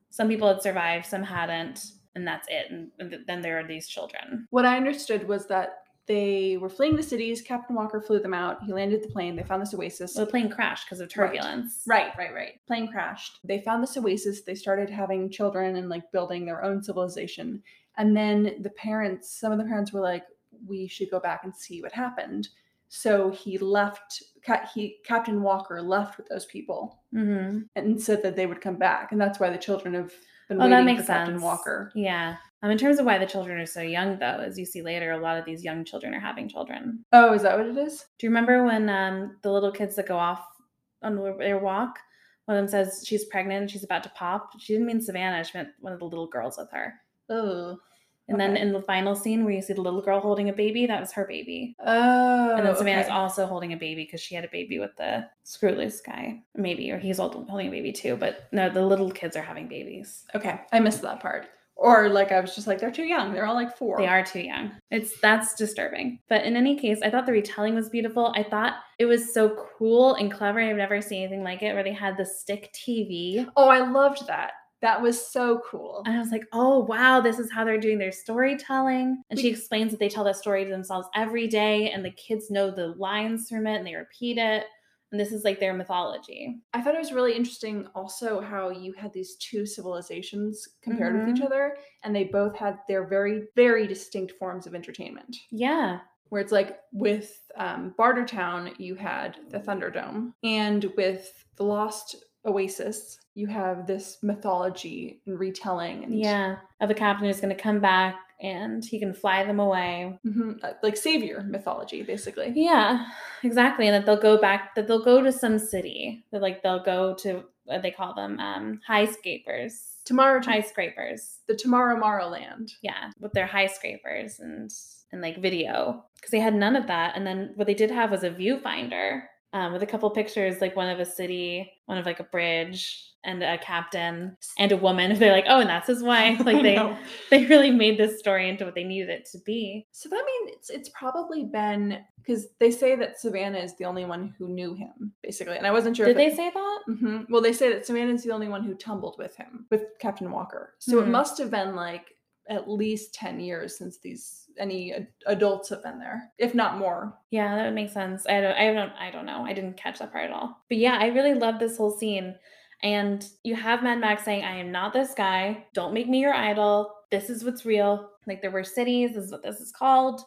Speaker 1: Some people had survived, some hadn't, and that's it. And, th- then there are these children.
Speaker 2: What I understood was that they were fleeing the cities. Captain Walker flew them out. He landed the plane. They found this oasis.
Speaker 1: Well, the plane crashed because of
Speaker 2: Right.
Speaker 1: turbulence.
Speaker 2: Right, right, right. Plane crashed. They found this oasis. They started having children and like building their own civilization. And then the parents, some of the parents were like, we should go back and see what happened. So he left, he Captain Walker left with those people
Speaker 1: hmm
Speaker 2: and said that they would come back. And that's why the children have been
Speaker 1: Oh, that makes sense.
Speaker 2: Captain Walker.
Speaker 1: Yeah. Um, in terms of why the children are so young, though, as you see later, a lot of these young children are having children.
Speaker 2: Oh, is that what it is?
Speaker 1: Do you remember when um, the little kids that go off on their- their walk? One of them says she's pregnant she's about to pop. She didn't mean Savannah. She meant one of the little girls with her.
Speaker 2: Oh.
Speaker 1: And then in the final scene where you see the little girl holding a baby, that was her baby.
Speaker 2: Oh.
Speaker 1: And then Savannah's
Speaker 2: okay.
Speaker 1: also holding a baby because she had a baby with the Scrooloose guy. Maybe, or he's hold- holding a baby too. But no, the little kids are having babies.
Speaker 2: Okay. I missed that part. Or like I was just like, they're too young. They're all like four.
Speaker 1: They are too young. It's that's disturbing. But in any case, I thought the retelling was beautiful. I thought it was so cool and clever. I've never seen anything like it where they had the stick TV.
Speaker 2: Oh, I loved that. That was so cool.
Speaker 1: And I was like, oh, wow, this is how they're doing their storytelling. And she explains that they tell that story to themselves every day, and the kids know the lines from it and they repeat it. And this is like their mythology.
Speaker 2: I thought it was really interesting also how you had these two civilizations compared with each
Speaker 1: Mhm.
Speaker 2: other, and they both had their very, very distinct forms of entertainment.
Speaker 1: Yeah.
Speaker 2: Where it's like with um, Bartertown, you had the Thunderdome, and with the Lost Oasis, you have this mythology and retelling. And,
Speaker 1: Yeah. Of a captain who's going to come back and he can fly them away.
Speaker 2: Mhm, uh, like savior mythology, basically.
Speaker 1: Yeah, exactly. And that they'll go back, that they'll go to some city. That like they'll go to what they call them, um, high scrapers.
Speaker 2: Tomorrow,
Speaker 1: High scrapers.
Speaker 2: the Tomorrow Morrow Land.
Speaker 1: Yeah, with their high scrapers and and like video. Because they had none of that. And then what they did have was a viewfinder. Um, with a couple pictures, like one of a city, one of like a bridge, and a captain and a woman. They're like, oh, and that's his wife. Like they
Speaker 2: know.
Speaker 1: they really made this story into what they needed it to be.
Speaker 2: So that means it's it's probably been because they say that Savannah is the only one who knew him, basically. And I wasn't sure.
Speaker 1: Did they say that?
Speaker 2: hmm Well, they say that Savannah is the only one who tumbled with him, with Captain Walker. So it
Speaker 1: Mhm.
Speaker 2: must have been like at least ten years since these any ad- adults have been there, if not more.
Speaker 1: Yeah, that would make sense. I don't I don't I don't know. I didn't catch that part at all. But yeah, I really love this whole scene. And you have Mad Max saying, I am not this guy. Don't make me your idol. This is what's real. Like there were cities, this is what this is called.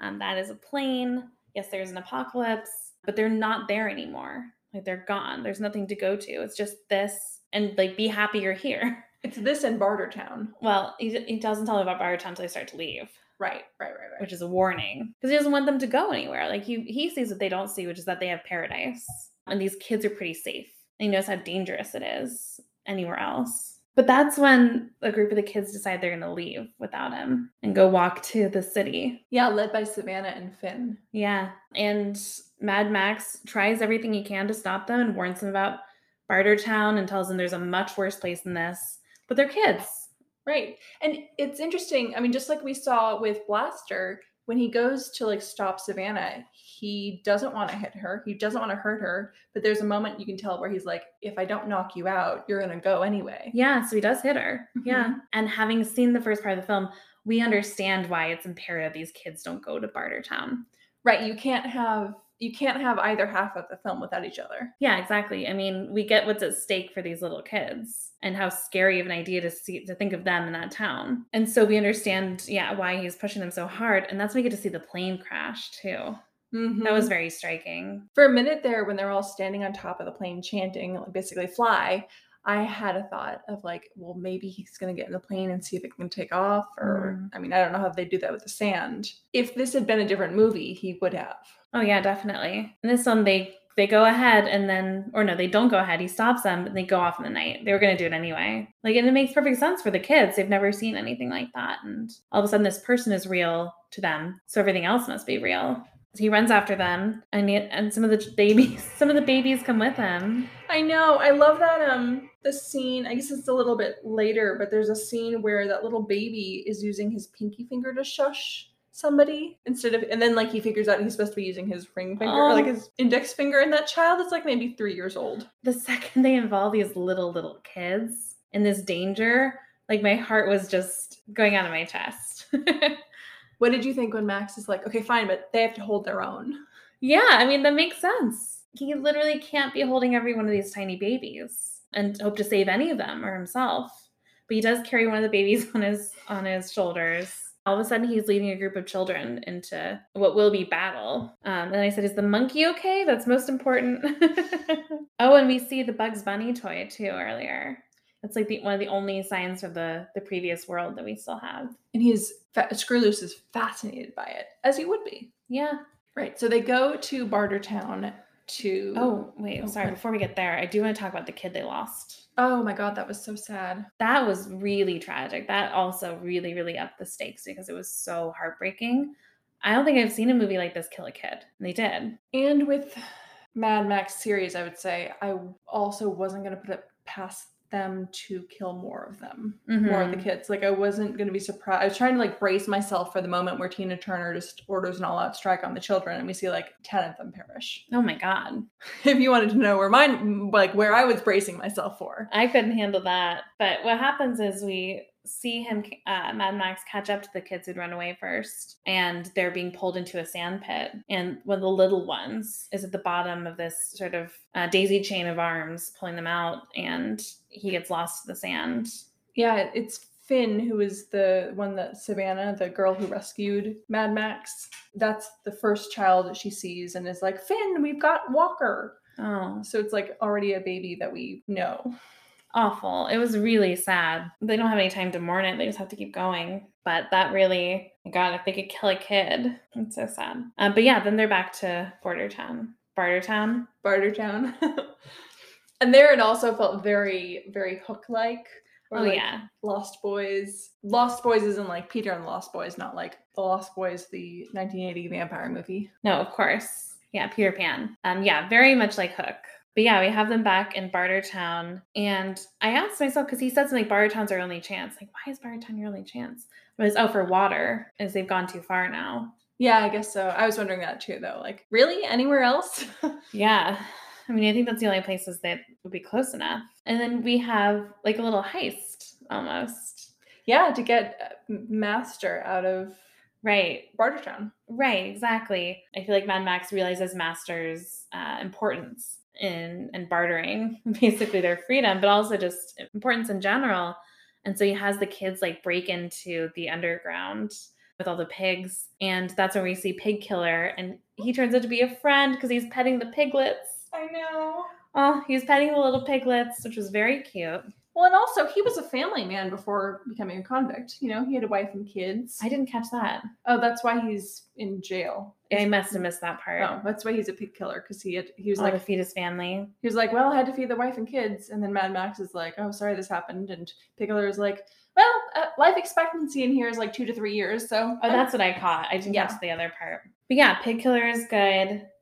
Speaker 1: Um, that is a plane. Yes, there's an apocalypse, but they're not there anymore. Like they're gone. There's nothing to go to. It's just this and like be happy you're here.
Speaker 2: It's this in Bartertown.
Speaker 1: Well, he, he doesn't tell them about Bartertown until they start to leave.
Speaker 2: Right, right, right, right.
Speaker 1: which is a warning because he doesn't want them to go anywhere. Like he he sees what they don't see, which is that they have paradise and these kids are pretty safe. And he knows how dangerous it is anywhere else. But that's when a group of the kids decide they're going to leave without him and go walk to the city.
Speaker 2: yeah, led by Savannah and Finn.
Speaker 1: Yeah, and Mad Max tries everything he can to stop them and warns them about Bartertown and tells them there's a much worse place than this. But they're kids.
Speaker 2: Right. And it's interesting. I mean, just like we saw with Blaster, when he goes to like stop Savannah, he doesn't want to hit her. He doesn't want to hurt her. But there's a moment you can tell where he's like, if I don't knock you out, you're going to go anyway.
Speaker 1: Yeah, so he does hit her. Yeah.
Speaker 2: Mhm.
Speaker 1: And having seen the first part of the film, we understand why it's imperative these kids don't go to Bartertown.
Speaker 2: Right. You can't have you can't have either half of the film without each other.
Speaker 1: Yeah, exactly. I mean, we get what's at stake for these little kids and how scary of an idea to see to think of them in that town. And so we understand, yeah, why he's pushing them so hard. And that's when we get to see the plane crash too. Mm-hmm. That was very striking.
Speaker 2: for a minute there when they're all standing on top of the plane chanting, like basically fly. I had a thought of like, well, maybe he's gonna get in the plane and see if it can take off, or
Speaker 1: Mm.
Speaker 2: I mean, I don't know how they do that with the sand. If this had been a different movie, he would have.
Speaker 1: Oh yeah, definitely. In this one, they they go ahead and then, or no, they don't go ahead. He stops them, and they go off in the night. They were gonna do it anyway. Like, and it makes perfect sense for the kids. They've never seen anything like that, and all of a sudden, this person is real to them. So everything else must be real. He runs after them, and he, and some of the babies, some of the babies come with him.
Speaker 2: I know. I love that um the scene. I guess it's a little bit later, but there's a scene where that little baby is using his pinky finger to shush somebody instead of and then like he figures out he's supposed to be using his ring finger or like
Speaker 1: Oh.
Speaker 2: his index finger and that child is like maybe 3 years old.
Speaker 1: The second they involve these little little kids in this danger, like my heart was just going out of my chest.
Speaker 2: What did you think when Max is like, "Okay, fine, but they have to hold their own."
Speaker 1: Yeah, I mean, that makes sense. He literally can't be holding every one of these tiny babies and hope to save any of them or himself. But he does carry one of the babies on his on his shoulders. All of a sudden, he's leading a group of children into what will be battle. Um, and I said, "Is the monkey okay? That's most important." oh, and we see the Bugs Bunny toy too earlier. That's like the one of the only signs of the the previous world that we still have.
Speaker 2: And he's fa- Scrooloose is fascinated by it, as he would be.
Speaker 1: Yeah.
Speaker 2: Right. So they go to Bartertown to
Speaker 1: Oh, wait.
Speaker 2: Oh,
Speaker 1: sorry.
Speaker 2: what?
Speaker 1: Before we get there, I do want to talk about the kid they lost.
Speaker 2: Oh my god, that was so sad.
Speaker 1: that was really tragic. That also really, really upped the stakes because it was so heartbreaking. I don't think I've seen a movie like this kill a kid. And they did.
Speaker 2: And with Mad Max series, I would say I also wasn't going to put it past them to kill more of them, more of the
Speaker 1: Mhm.
Speaker 2: kids. Like I wasn't going to be surprised. I was trying to like brace myself for the moment where Tina Turner just orders an all-out strike on the children, and we see like ten of them perish.
Speaker 1: Oh my god.
Speaker 2: if you wanted to know where mine, like where I was bracing myself for.
Speaker 1: I couldn't handle that. But what happens is we see him, uh, Mad Max, catch up to the kids who'd run away first, and they're being pulled into a sand pit. And one of the little ones is at the bottom of this sort of uh, daisy chain of arms, pulling them out, and he gets lost in the sand.
Speaker 2: Yeah, it's Finn who is the one that Savannah, the girl who rescued Mad Max. That's the first child that she sees and is like, Finn, we've got Walker.
Speaker 1: Oh,
Speaker 2: So it's like already a baby that we know.
Speaker 1: Awful. It was really sad. They don't have any time to mourn it. They just have to keep going. But that really, God, if they could kill a kid, it's so sad. Uh, but yeah, then they're back to Border Town. Barter Town.
Speaker 2: Bartertown. and there it also felt very, very hook like.
Speaker 1: Oh, yeah.
Speaker 2: Lost Boys. Lost Boys isn't like Peter and the Lost Boys, not like The Lost Boys, the 1980 vampire movie.
Speaker 1: No, of course. Yeah, Peter Pan. Um, yeah, very much like Hook. But yeah, we have them back in Bartertown. And I asked myself, because he said something Bartertown's our only chance. Like, why is Bartertown your only chance? But it's, oh, for water, as they've gone too far now.
Speaker 2: Yeah, I guess so. I was wondering that too, though. Like, really? Anywhere else?
Speaker 1: Yeah. I mean, I think that's the only places that would be close enough. And then we have like a little heist almost.
Speaker 2: yeah, to get Master out of
Speaker 1: Right.
Speaker 2: Bartertown.
Speaker 1: Right, exactly. I feel like Mad Max realizes Master's uh, importance in in bartering basically their freedom, but also just importance in general. And so he has the kids like break into the underground with all the pigs, and that's when we see Pig Killer, and he turns out to be a friend because he's petting the piglets.
Speaker 2: I know.
Speaker 1: Oh, he's petting the little piglets, which was very cute.
Speaker 2: Well, and also, he was a family man before becoming a convict. You know, he had a wife and kids.
Speaker 1: I didn't catch that.
Speaker 2: oh, that's why he's in jail.
Speaker 1: I must have missed that part.
Speaker 2: Oh, that's why he's a pig killer because he had he was
Speaker 1: Oh,
Speaker 2: like
Speaker 1: to feed his family.
Speaker 2: he was like, well, I had to feed the wife and kids, and then Mad Max is like, oh, sorry, this happened, and Pig Killer is like, well, uh, life expectancy in here is like two to three years, so
Speaker 1: Oh, that's what I caught. I didn't
Speaker 2: Yeah.
Speaker 1: catch the other part. But yeah, Pig Killer is good.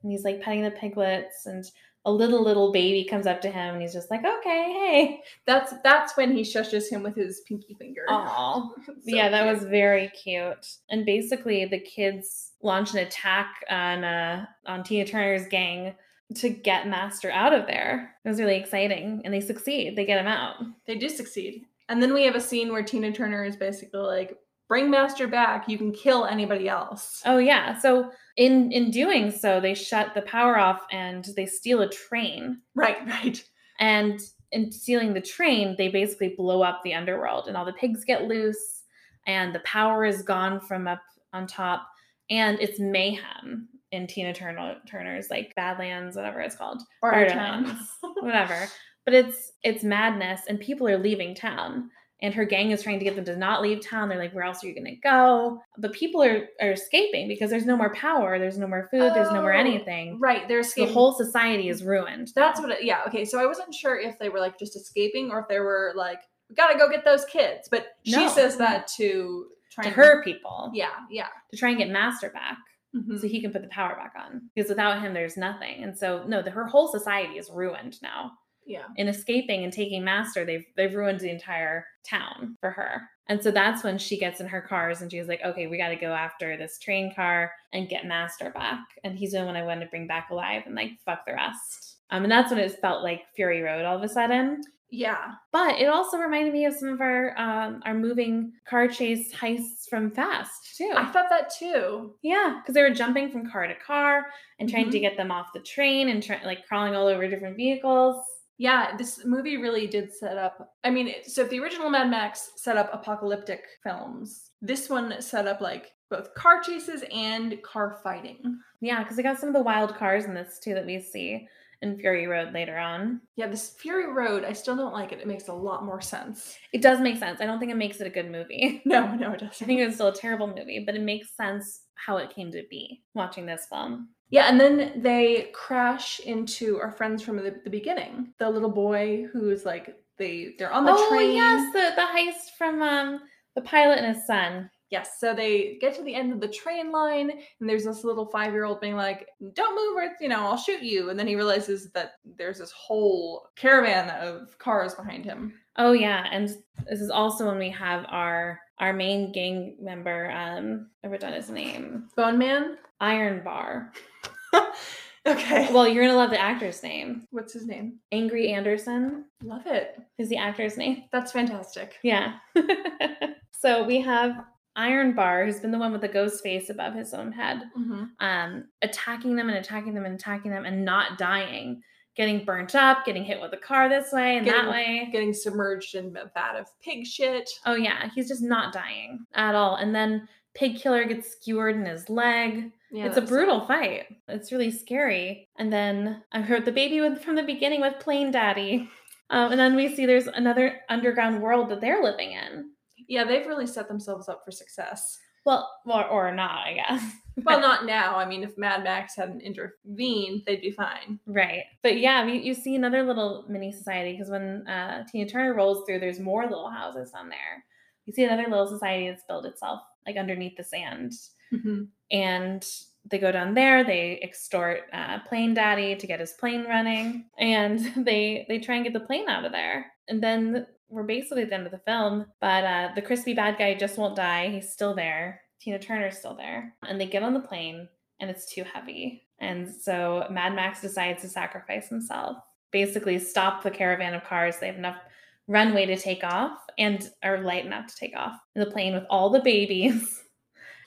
Speaker 1: And he's like petting the piglets, and a little, little baby comes up to him and he's just like, okay, hey.
Speaker 2: that's that's when he shushes him with his pinky finger.
Speaker 1: Oh,
Speaker 2: So
Speaker 1: yeah, that
Speaker 2: cute.
Speaker 1: was very cute. And basically, the kids launch an attack on uh, on Tina Turner's gang to get Master out of there. It was really exciting, and they succeed. They get him out.
Speaker 2: they do succeed. And then we have a scene where Tina Turner is basically like, bring Master back, you can kill anybody else.
Speaker 1: Oh yeah. So in in doing so, they shut the power off and they steal a train.
Speaker 2: Right, right.
Speaker 1: And in stealing the train, they basically blow up the underworld and all the pigs get loose and the power is gone from up on top and it's mayhem in Tina Turner Turner's like Badlands, whatever it's called. Barterlands, whatever. But it's it's madness and people are leaving town. And her gang is trying to get them to not leave town. They're like, where else are you gonna go? But people are are escaping because there's no more power, there's no more food, there's no more
Speaker 2: Oh,
Speaker 1: anything.
Speaker 2: Right, they're escaping.
Speaker 1: The whole society is ruined.
Speaker 2: That's what. It, yeah. Okay. So I wasn't sure if they were like just escaping or if they were like, we gotta go get those kids. But she
Speaker 1: No.
Speaker 2: says that to try
Speaker 1: to
Speaker 2: and-
Speaker 1: her people.
Speaker 2: Yeah. Yeah.
Speaker 1: To try and get Master back.
Speaker 2: Mhm.
Speaker 1: so he can put the power back on because without him there's nothing and so no the, her whole society is ruined now
Speaker 2: Yeah.
Speaker 1: in escaping and taking master they've they've ruined the entire town for her and so that's when she gets in her cars and she's like okay we got to go after this train car and get master back and he's the one i want to bring back alive and like fuck the rest um and that's when it felt like fury road all of a sudden
Speaker 2: Yeah.
Speaker 1: but it also reminded me of some of our um our moving car chase heists from fast too
Speaker 2: I thought that too.
Speaker 1: yeah, because they were jumping from car to car and trying to
Speaker 2: Mhm.
Speaker 1: get them off the train and try, like crawling all over different vehicles.
Speaker 2: Yeah, this movie really did set up. I mean, so if the original Mad Max set up apocalyptic films, this one set up like both car chases and car fighting.
Speaker 1: Yeah, because we got some of the wild cars in this too that we see in Fury Road later on.
Speaker 2: Yeah, this Fury Road, I still don't like it. It makes a lot more sense.
Speaker 1: It does make sense. I don't think it makes it a good movie.
Speaker 2: No, no, it doesn't.
Speaker 1: I think it was still a terrible movie, but it makes sense how it came to be watching this film.
Speaker 2: Yeah, and then they crash into our friends from the, the beginning. The little boy who's like they they're on the
Speaker 1: oh
Speaker 2: train.
Speaker 1: Oh yes, the the heist from um the pilot and his son.
Speaker 2: Yes, so they get to the end of the train line, and there's this little five year old being like, Don't move, or you know, I'll shoot you. And then he realizes that there's this whole caravan of cars behind him.
Speaker 1: Oh yeah, and this is also when we have our our main gang member. Um, I've done his name.
Speaker 2: Bone Man?
Speaker 1: Iron Bar.
Speaker 2: okay.
Speaker 1: Well, you're gonna love the actor's name.
Speaker 2: What's his name?
Speaker 1: Angry Anderson
Speaker 2: Love it.
Speaker 1: is the actor's name.
Speaker 2: That's fantastic.
Speaker 1: Yeah. so we have Iron Bar, who's been the one with the ghost face above his own head,
Speaker 2: Mm-hmm.
Speaker 1: um, attacking them and attacking them and attacking them and not dying, getting burnt up, getting hit with a car this way and
Speaker 2: Getting-
Speaker 1: that way.
Speaker 2: Getting submerged in a vat of pig shit.
Speaker 1: Oh yeah, he's just not dying at all. And then Pig Killer gets skewered in his leg.
Speaker 2: Yeah,
Speaker 1: it's a brutal fight. It's really scary. And then I heard the baby with, from the beginning with Plane Daddy. Um, and then we see there's another underground world that they're living in.
Speaker 2: Yeah, they've really set themselves up for success.
Speaker 1: Well, or, or not, I guess.
Speaker 2: Well, not now. I mean, if Mad Max hadn't intervened, they'd be fine.
Speaker 1: Right. But yeah, you, you see another little mini society because when uh, Tina Turner rolls through, there's more little houses on there. You see another little society that's built itself like underneath the sand. And they go down there they extort uh, plane daddy to get his plane running and they they try and get the plane out of there. And then we're basically at the end of the film but uh, the crispy bad guy just won't die. He's still there. Tina turner's still there. And they get on the plane and it's too heavy. And so mad max decides to sacrifice himself. Basically stop the caravan of cars. They have enough runway to take off and are light enough to take off. The plane with all the babies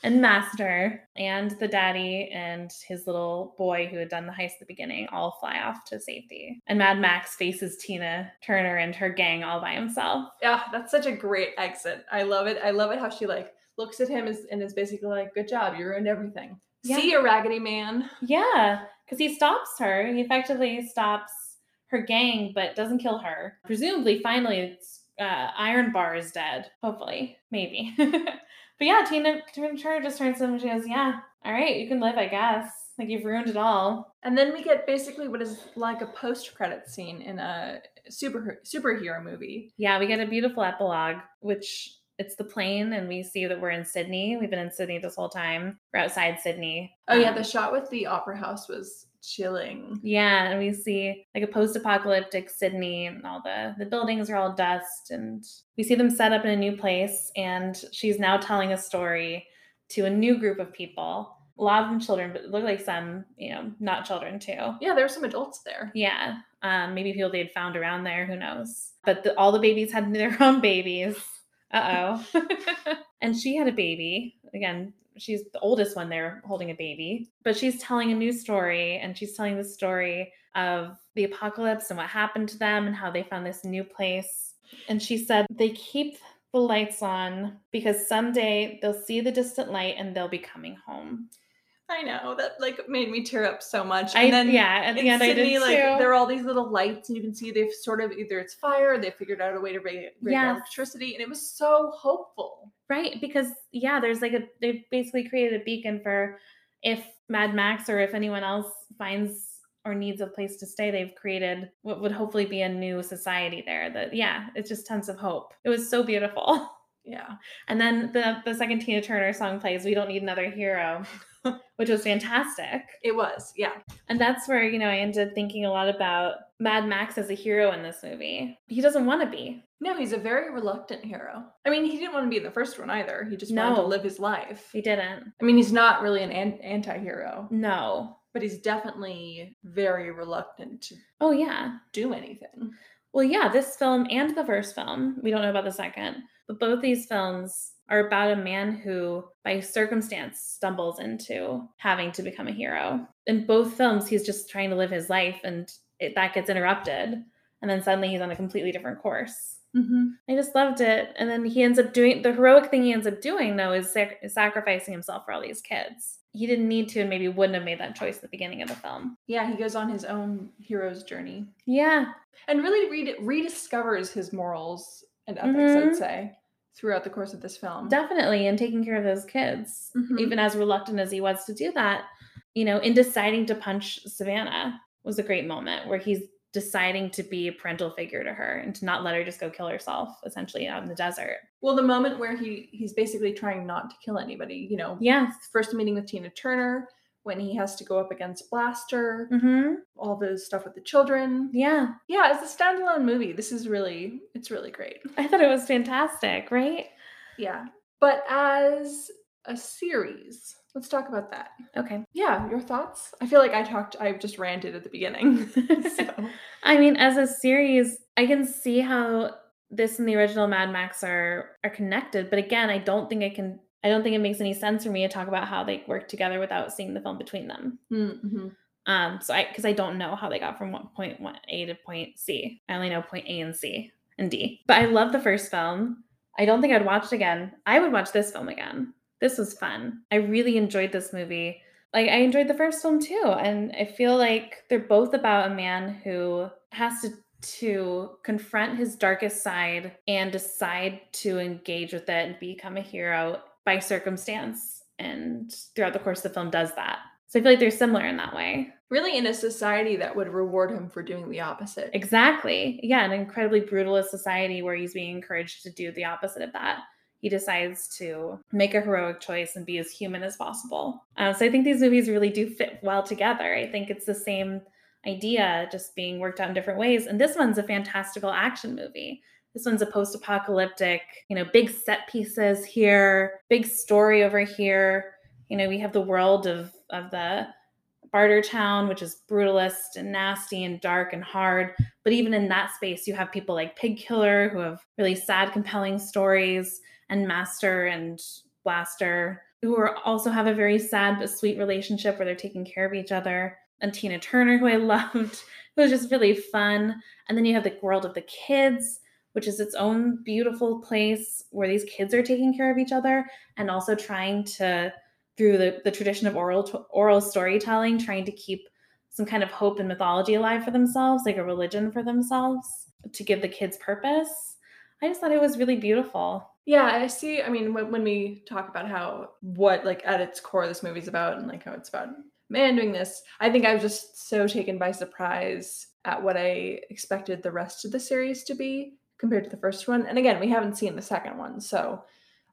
Speaker 1: and Master and the daddy and his little boy who had done the heist at the beginning all fly off to safety. And Mad Max faces Tina Turner and her gang all by himself.
Speaker 2: Yeah, that's such a great exit. I love it. I love it how she like looks at him and is basically like, "Good job, you ruined everything."
Speaker 1: Yeah.
Speaker 2: See you, Raggedy Man.
Speaker 1: Yeah, because he stops her. He effectively stops her gang, but doesn't kill her. Presumably, finally, it's uh, Iron Bar is dead. Hopefully, maybe. but yeah, Tina Tina Turner just turns to him and she goes, "Yeah, all right, you can live, I guess. Like you've ruined it all."
Speaker 2: And then we get basically what is like a post-credit scene in a super superhero movie.
Speaker 1: Yeah, we get a beautiful epilogue, which it's the plane, and we see that we're in Sydney. We've been in Sydney this whole time. We're outside Sydney.
Speaker 2: Oh yeah,
Speaker 1: Um,
Speaker 2: the shot with the opera house was chilling.
Speaker 1: yeah, and we see like a post-apocalyptic Sydney, and all the the buildings are all dust, and we see them set up in a new place. And she's now telling a story to a new group of people. A lot of them children, but look like some, you know, not children too.
Speaker 2: Yeah, there were some adults there.
Speaker 1: Yeah, um, maybe people they'd found around there. Who knows? But the, all the babies had their own babies. Uh oh. and she had a baby. Again, she's the oldest one there holding a baby, but she's telling a new story and she's telling the story of the apocalypse and what happened to them and how they found this new place. And she said they keep the lights on because someday they'll see the distant light and they'll be coming home.
Speaker 2: I know that like made me tear up so much.
Speaker 1: I,
Speaker 2: And then
Speaker 1: yeah, at the end I did
Speaker 2: like
Speaker 1: too.
Speaker 2: there are all these little lights, and you can see they've sort of either it's fire, they figured out a way to bring, rate
Speaker 1: Yes.
Speaker 2: electricity, and it was so hopeful.
Speaker 1: Right, because yeah, there's like a they've basically created a beacon for if Mad Max or if anyone else finds or needs a place to stay, they've created what would hopefully be a new society there. That yeah, it's just tons of hope. It was so beautiful.
Speaker 2: Yeah,
Speaker 1: And then the the second Tina Turner song plays, "We Don't Need Another Hero," which was fantastic.
Speaker 2: it was. Yeah,
Speaker 1: And that's where, you know, I ended thinking a lot about Mad Max as a hero in this movie. He doesn't want to be.
Speaker 2: no, he's a very reluctant hero. I mean, he didn't want to be in the first one either. He just wanted to
Speaker 1: No.
Speaker 2: live his life.
Speaker 1: He didn't.
Speaker 2: I mean, he's not really an, an anti-hero,
Speaker 1: No.
Speaker 2: but he's definitely very reluctant to
Speaker 1: Oh, yeah.
Speaker 2: do anything.
Speaker 1: Well, yeah, this film and the first film, we don't know about the second, but both these films are about a man who, by circumstance, stumbles into having to become a hero. In both films, he's just trying to live his life and it, that gets interrupted. And then suddenly he's on a completely different course.
Speaker 2: Mm-hmm.
Speaker 1: I just loved it. And then he ends up doing the heroic thing he ends up doing, though, is, sac- sacrificing himself for all these kids. He didn't need to and maybe wouldn't have made that choice at the beginning of the film.
Speaker 2: Yeah, he goes on his own hero's journey
Speaker 1: Yeah.
Speaker 2: and really re- rediscovers his morals and ethics. I'd
Speaker 1: Mhm.
Speaker 2: say throughout the course of this film.
Speaker 1: Definitely, and taking care of those kids,
Speaker 2: Mhm.
Speaker 1: even as reluctant as he was to do that, you know, in deciding to punch Savannah was a great moment where he's deciding to be a parental figure to her and to not let her just go kill herself, essentially out in the desert.
Speaker 2: Well, the moment where he he's basically trying not to kill anybody. You know,
Speaker 1: Yes.
Speaker 2: first meeting with Tina Turner when he has to go up against Blaster,
Speaker 1: Mm-hmm.
Speaker 2: all the stuff with the children.
Speaker 1: Yeah.
Speaker 2: Yeah, it's a standalone movie. This is really it's really great.
Speaker 1: I thought it was fantastic, right?
Speaker 2: Yeah, but as a series, let's talk about that.
Speaker 1: Okay.
Speaker 2: Yeah, your thoughts? I feel like I talked. I just ranted at the beginning. so.
Speaker 1: I mean, as a series, I can see how this and the original Mad Max are are connected, but again, I don't think I can I don't think it makes any sense for me to talk about how they work together without seeing the film between them.
Speaker 2: Mm-hmm.
Speaker 1: Um, so I because I don't know how they got from one point one A to point C. I only know point A and C and D. But I love the first film. I don't think I'd watch it again. I would watch this film again. This was fun. I really enjoyed this movie. Like I enjoyed the first film too, and I feel like they're both about a man who has to to confront his darkest side and decide to engage with it and become a hero by circumstance. And throughout the course of the film, does that. So I feel like they're similar in that way.
Speaker 2: Really, in a society that would reward him for doing the opposite.
Speaker 1: Exactly. Yeah, an incredibly brutalist society where he's being encouraged to do the opposite of that. He decides to make a heroic choice and be as human as possible. Uh, so I think these movies really do fit well together. I think it's the same idea, just being worked out in different ways. And this one's a fantastical action movie. This one's a post apocalyptic, you know, big set pieces here, big story over here. You know, we have the world of, of the Barter Town, which is brutalist and nasty and dark and hard. But even in that space, you have people like Pig Killer who have really sad, compelling stories, and Master and Blaster who are also have a very sad but sweet relationship where they're taking care of each other. And Tina Turner, who I loved, who was just really fun. And then you have the world of the kids, which is its own beautiful place where these kids are taking care of each other and also trying to through the, the tradition of oral oral storytelling trying to keep some kind of hope and mythology alive for themselves like a religion for themselves to give the kids purpose i just thought it was really beautiful
Speaker 2: Yeah, I see. I mean, when, when we talk about how what like at its core this movie's about and like how it's about man doing this, I think I was just so taken by surprise at what I expected the rest of the series to be compared to the first one. And again, we haven't seen the second one, so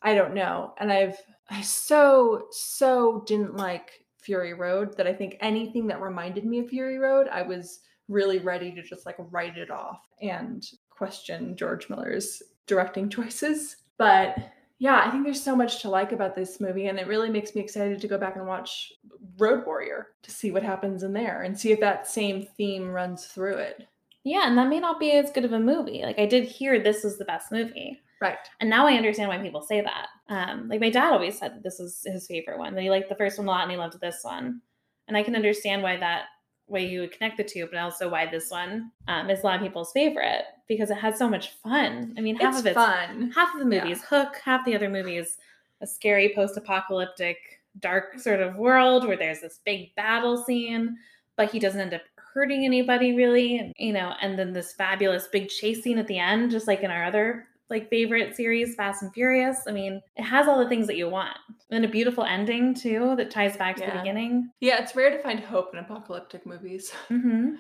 Speaker 2: I don't know. And I've I so so didn't like Fury Road that I think anything that reminded me of Fury Road, I was really ready to just like write it off and question George Miller's directing choices. But yeah, I think there's so much to like about this movie, and it really makes me excited to go back and watch Road Warrior to see what happens in there and see if that same theme runs through it.
Speaker 1: Yeah and that may not be as good of a movie like i did hear this was the best movie
Speaker 2: Right.
Speaker 1: And now I understand why people say that. Um, like my dad always said this was his favorite one. That he liked the first one a lot and he loved this one. And I can understand why that way you would connect the two, but also why this one um, is a lot of people's favorite because it has so much fun. I mean, half
Speaker 2: it's
Speaker 1: of it's
Speaker 2: fun.
Speaker 1: half of the
Speaker 2: Yeah.
Speaker 1: movie is Hook, half the other movie is a scary post-apocalyptic dark sort of world where there's this big battle scene, but he doesn't end up hurting anybody really, and you know, and then this fabulous big chase scene at the end, just like in our other like favorite series, Fast and Furious. I mean, it has all the things that you want. And a beautiful ending too that ties back to the beginning.
Speaker 2: Yeah, it's rare to find hope in apocalyptic movies.
Speaker 1: hmm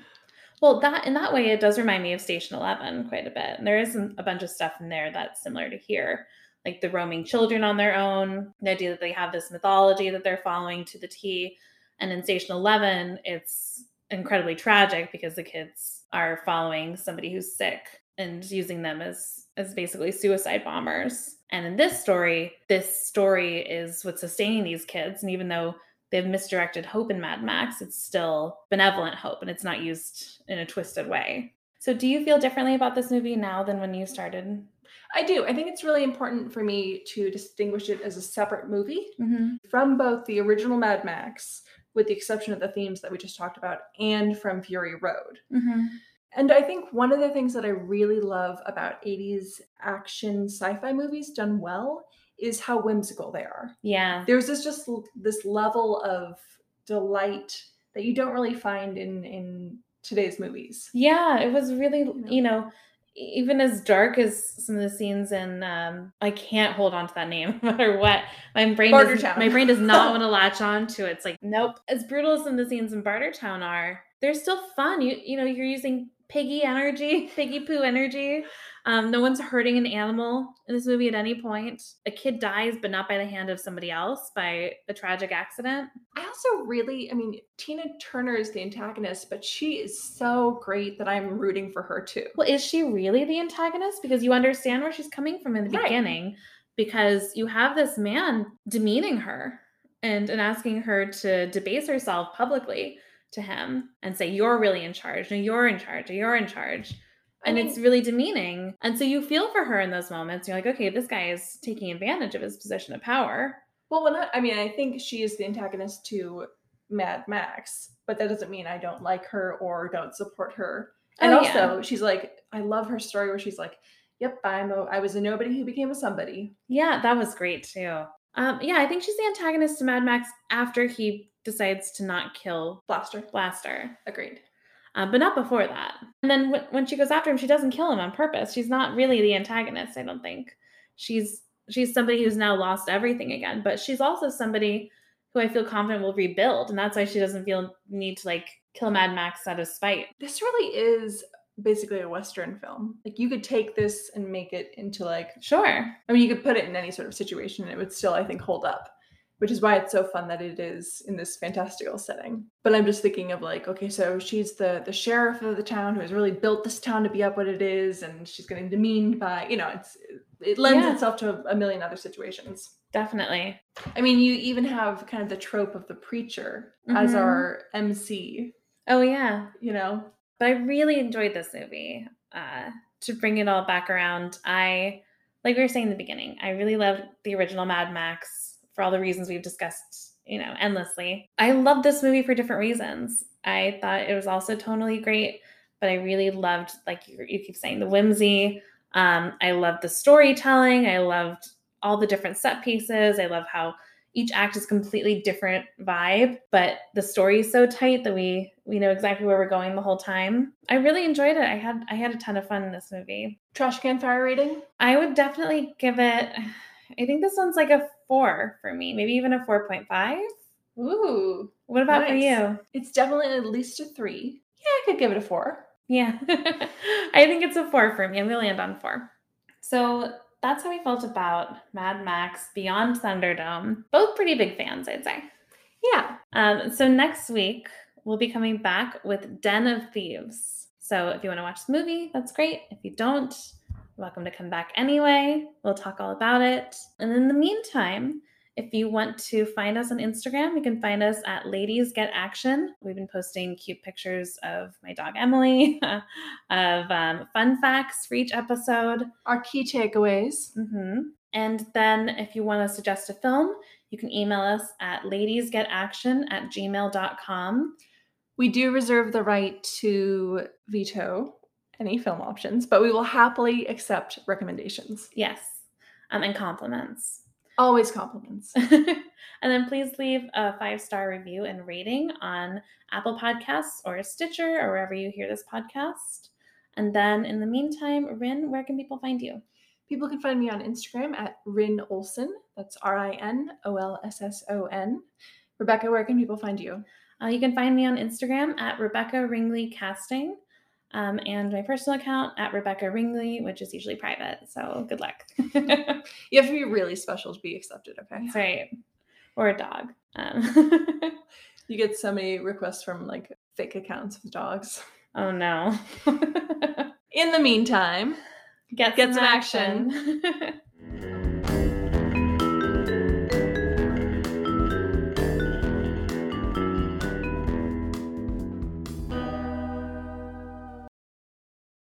Speaker 1: Well, that in that way, it does remind me of Station Eleven quite a bit. And there is a bunch of stuff in there that's similar to here, like the roaming children on their own, the idea that they have this mythology that they're following to the T. And in Station Eleven, it's incredibly tragic because the kids are following somebody who's sick and using them as as basically suicide bombers. And in this story, this story is what's sustaining these kids. And even though they've misdirected hope in Mad Max, it's still benevolent hope and it's not used in a twisted way. So, do you feel differently about this movie now than when you started?
Speaker 2: I do. I think it's really important for me to distinguish it as a separate movie
Speaker 1: Mm-hmm.
Speaker 2: from both the original Mad Max, with the exception of the themes that we just talked about, and from Fury Road.
Speaker 1: Mm-hmm.
Speaker 2: And I think one of the things that I really love about 80s action sci-fi movies done well is how whimsical they are.
Speaker 1: Yeah.
Speaker 2: There's this just this level of delight that you don't really find in in today's movies.
Speaker 1: Yeah. It was really,
Speaker 2: know.
Speaker 1: you know, even as dark as some of the scenes in um I can't hold on to that name no matter what. My brain does, my brain does not want to latch on to it. It's like, nope. As brutal as some of the scenes in Bartertown are, they're still fun. You you know, you're using piggy energy, piggy poo energy. Um, no one's hurting an animal in this movie at any point. A kid dies, but not by the hand of somebody else, by a tragic accident.
Speaker 2: I also really, I mean, Tina Turner is the antagonist, but she is so great that I'm rooting for her too.
Speaker 1: Well, is she really the antagonist? Because you understand where she's coming from in the
Speaker 2: Right.
Speaker 1: beginning, because you have this man demeaning her and, and asking her to debase herself publicly to him and say, You're really in charge. No, you're in charge. Or you're in charge.
Speaker 2: I
Speaker 1: And
Speaker 2: mean-
Speaker 1: it's really demeaning. And so you feel for her in those moments. You're like, okay, this guy is taking advantage of his position of power.
Speaker 2: Well, when I, I mean, I think she is the antagonist to Mad Max, but that doesn't mean I don't like her or don't support her. And
Speaker 1: Oh, yeah.
Speaker 2: also, she's like, I love her story where she's like, "Yep, I'm a, I was a nobody who became a somebody."
Speaker 1: Yeah, that was great too. Um, yeah, I think she's the antagonist to Mad Max after he decides to not kill
Speaker 2: Blaster,
Speaker 1: Blaster.
Speaker 2: agreed.
Speaker 1: um, but not before that. And then when, when she goes after him, she doesn't kill him on purpose. She's not really the antagonist. I don't think she's she's somebody who's now lost everything again. But she's also somebody who I feel confident will rebuild, and that's why she doesn't feel need to like kill Mad Max out of spite.
Speaker 2: This really is basically a Western film. Like you could take this and make it into like,
Speaker 1: Sure.
Speaker 2: I mean, you could put it in any sort of situation and it would still, I think, hold up. Which is why it's so fun that it is in this fantastical setting. But I'm just thinking of like, okay, so she's the the sheriff of the town who has really built this town to be up what it is, and she's getting demeaned by, you know, it's it lends
Speaker 1: Yeah.
Speaker 2: itself to a million other situations.
Speaker 1: Definitely.
Speaker 2: I mean, you even have kind of the trope of the preacher as
Speaker 1: Mhm.
Speaker 2: our MC,
Speaker 1: Oh yeah.
Speaker 2: you know.
Speaker 1: but I really enjoyed this movie. Uh, to bring it all back around, I, like we were saying in the beginning, I really loved the original Mad Max for all the reasons we've discussed, you know, endlessly. I love this movie for different reasons. I thought it was also tonally great, but I really loved, like you, you keep saying, the whimsy. Um, I loved the storytelling. I loved all the different set pieces. I love how each act is completely different vibe, but the story is so tight that we we know exactly where we're going the whole time. I really enjoyed it. I had I had a ton of fun in this movie.
Speaker 2: Trash can fire rating.
Speaker 1: I would definitely give it I think this one's like a 4 for me, maybe even a 4.5.
Speaker 2: Ooh,
Speaker 1: What about for you?
Speaker 2: it's definitely at least a three. Yeah, I could give it a four.
Speaker 1: Yeah. I think it's a 4 for me. I'm going to land on 4. So, that's how we felt about Mad Max Beyond Thunderdome. Both pretty big fans, I'd say.
Speaker 2: Yeah,
Speaker 1: Um, so next week we'll be coming back with Den of Thieves. So if you want to watch the movie, that's great. If you don't, welcome to come back anyway. We'll talk all about it. And in the meantime, If you want to find us on Instagram, you can find us at Ladies Get Action. We've been posting cute pictures of my dog Emily, of um, fun facts for each episode.
Speaker 2: Our key takeaways.
Speaker 1: hmm And then if you want to suggest a film, you can email us at ladiesgetaction at gmail.com.
Speaker 2: We do reserve the right to veto any film options, but we will happily accept recommendations.
Speaker 1: Yes. Um, and compliments.
Speaker 2: Always compliments.
Speaker 1: and then please leave a five star review and rating on Apple Podcasts or Stitcher or wherever you hear this podcast. And then in the meantime, Rin, where can people find you?
Speaker 2: People can find me on Instagram at Rin Olsson. That's R I N O L S S O N. Rebecca, where can people find you?
Speaker 1: Uh, you can find me on Instagram at Rebecca Ringley Casting. Um, and my personal account at Rebecca Ringley, which is usually private. So good luck.
Speaker 2: You have to be really special to be accepted, okay?
Speaker 1: That's right. Or a dog. Um,
Speaker 2: You get so many requests from like fake accounts of dogs.
Speaker 1: oh no.
Speaker 2: In the meantime,
Speaker 1: Get,
Speaker 2: Get
Speaker 1: some
Speaker 2: some action.
Speaker 1: action.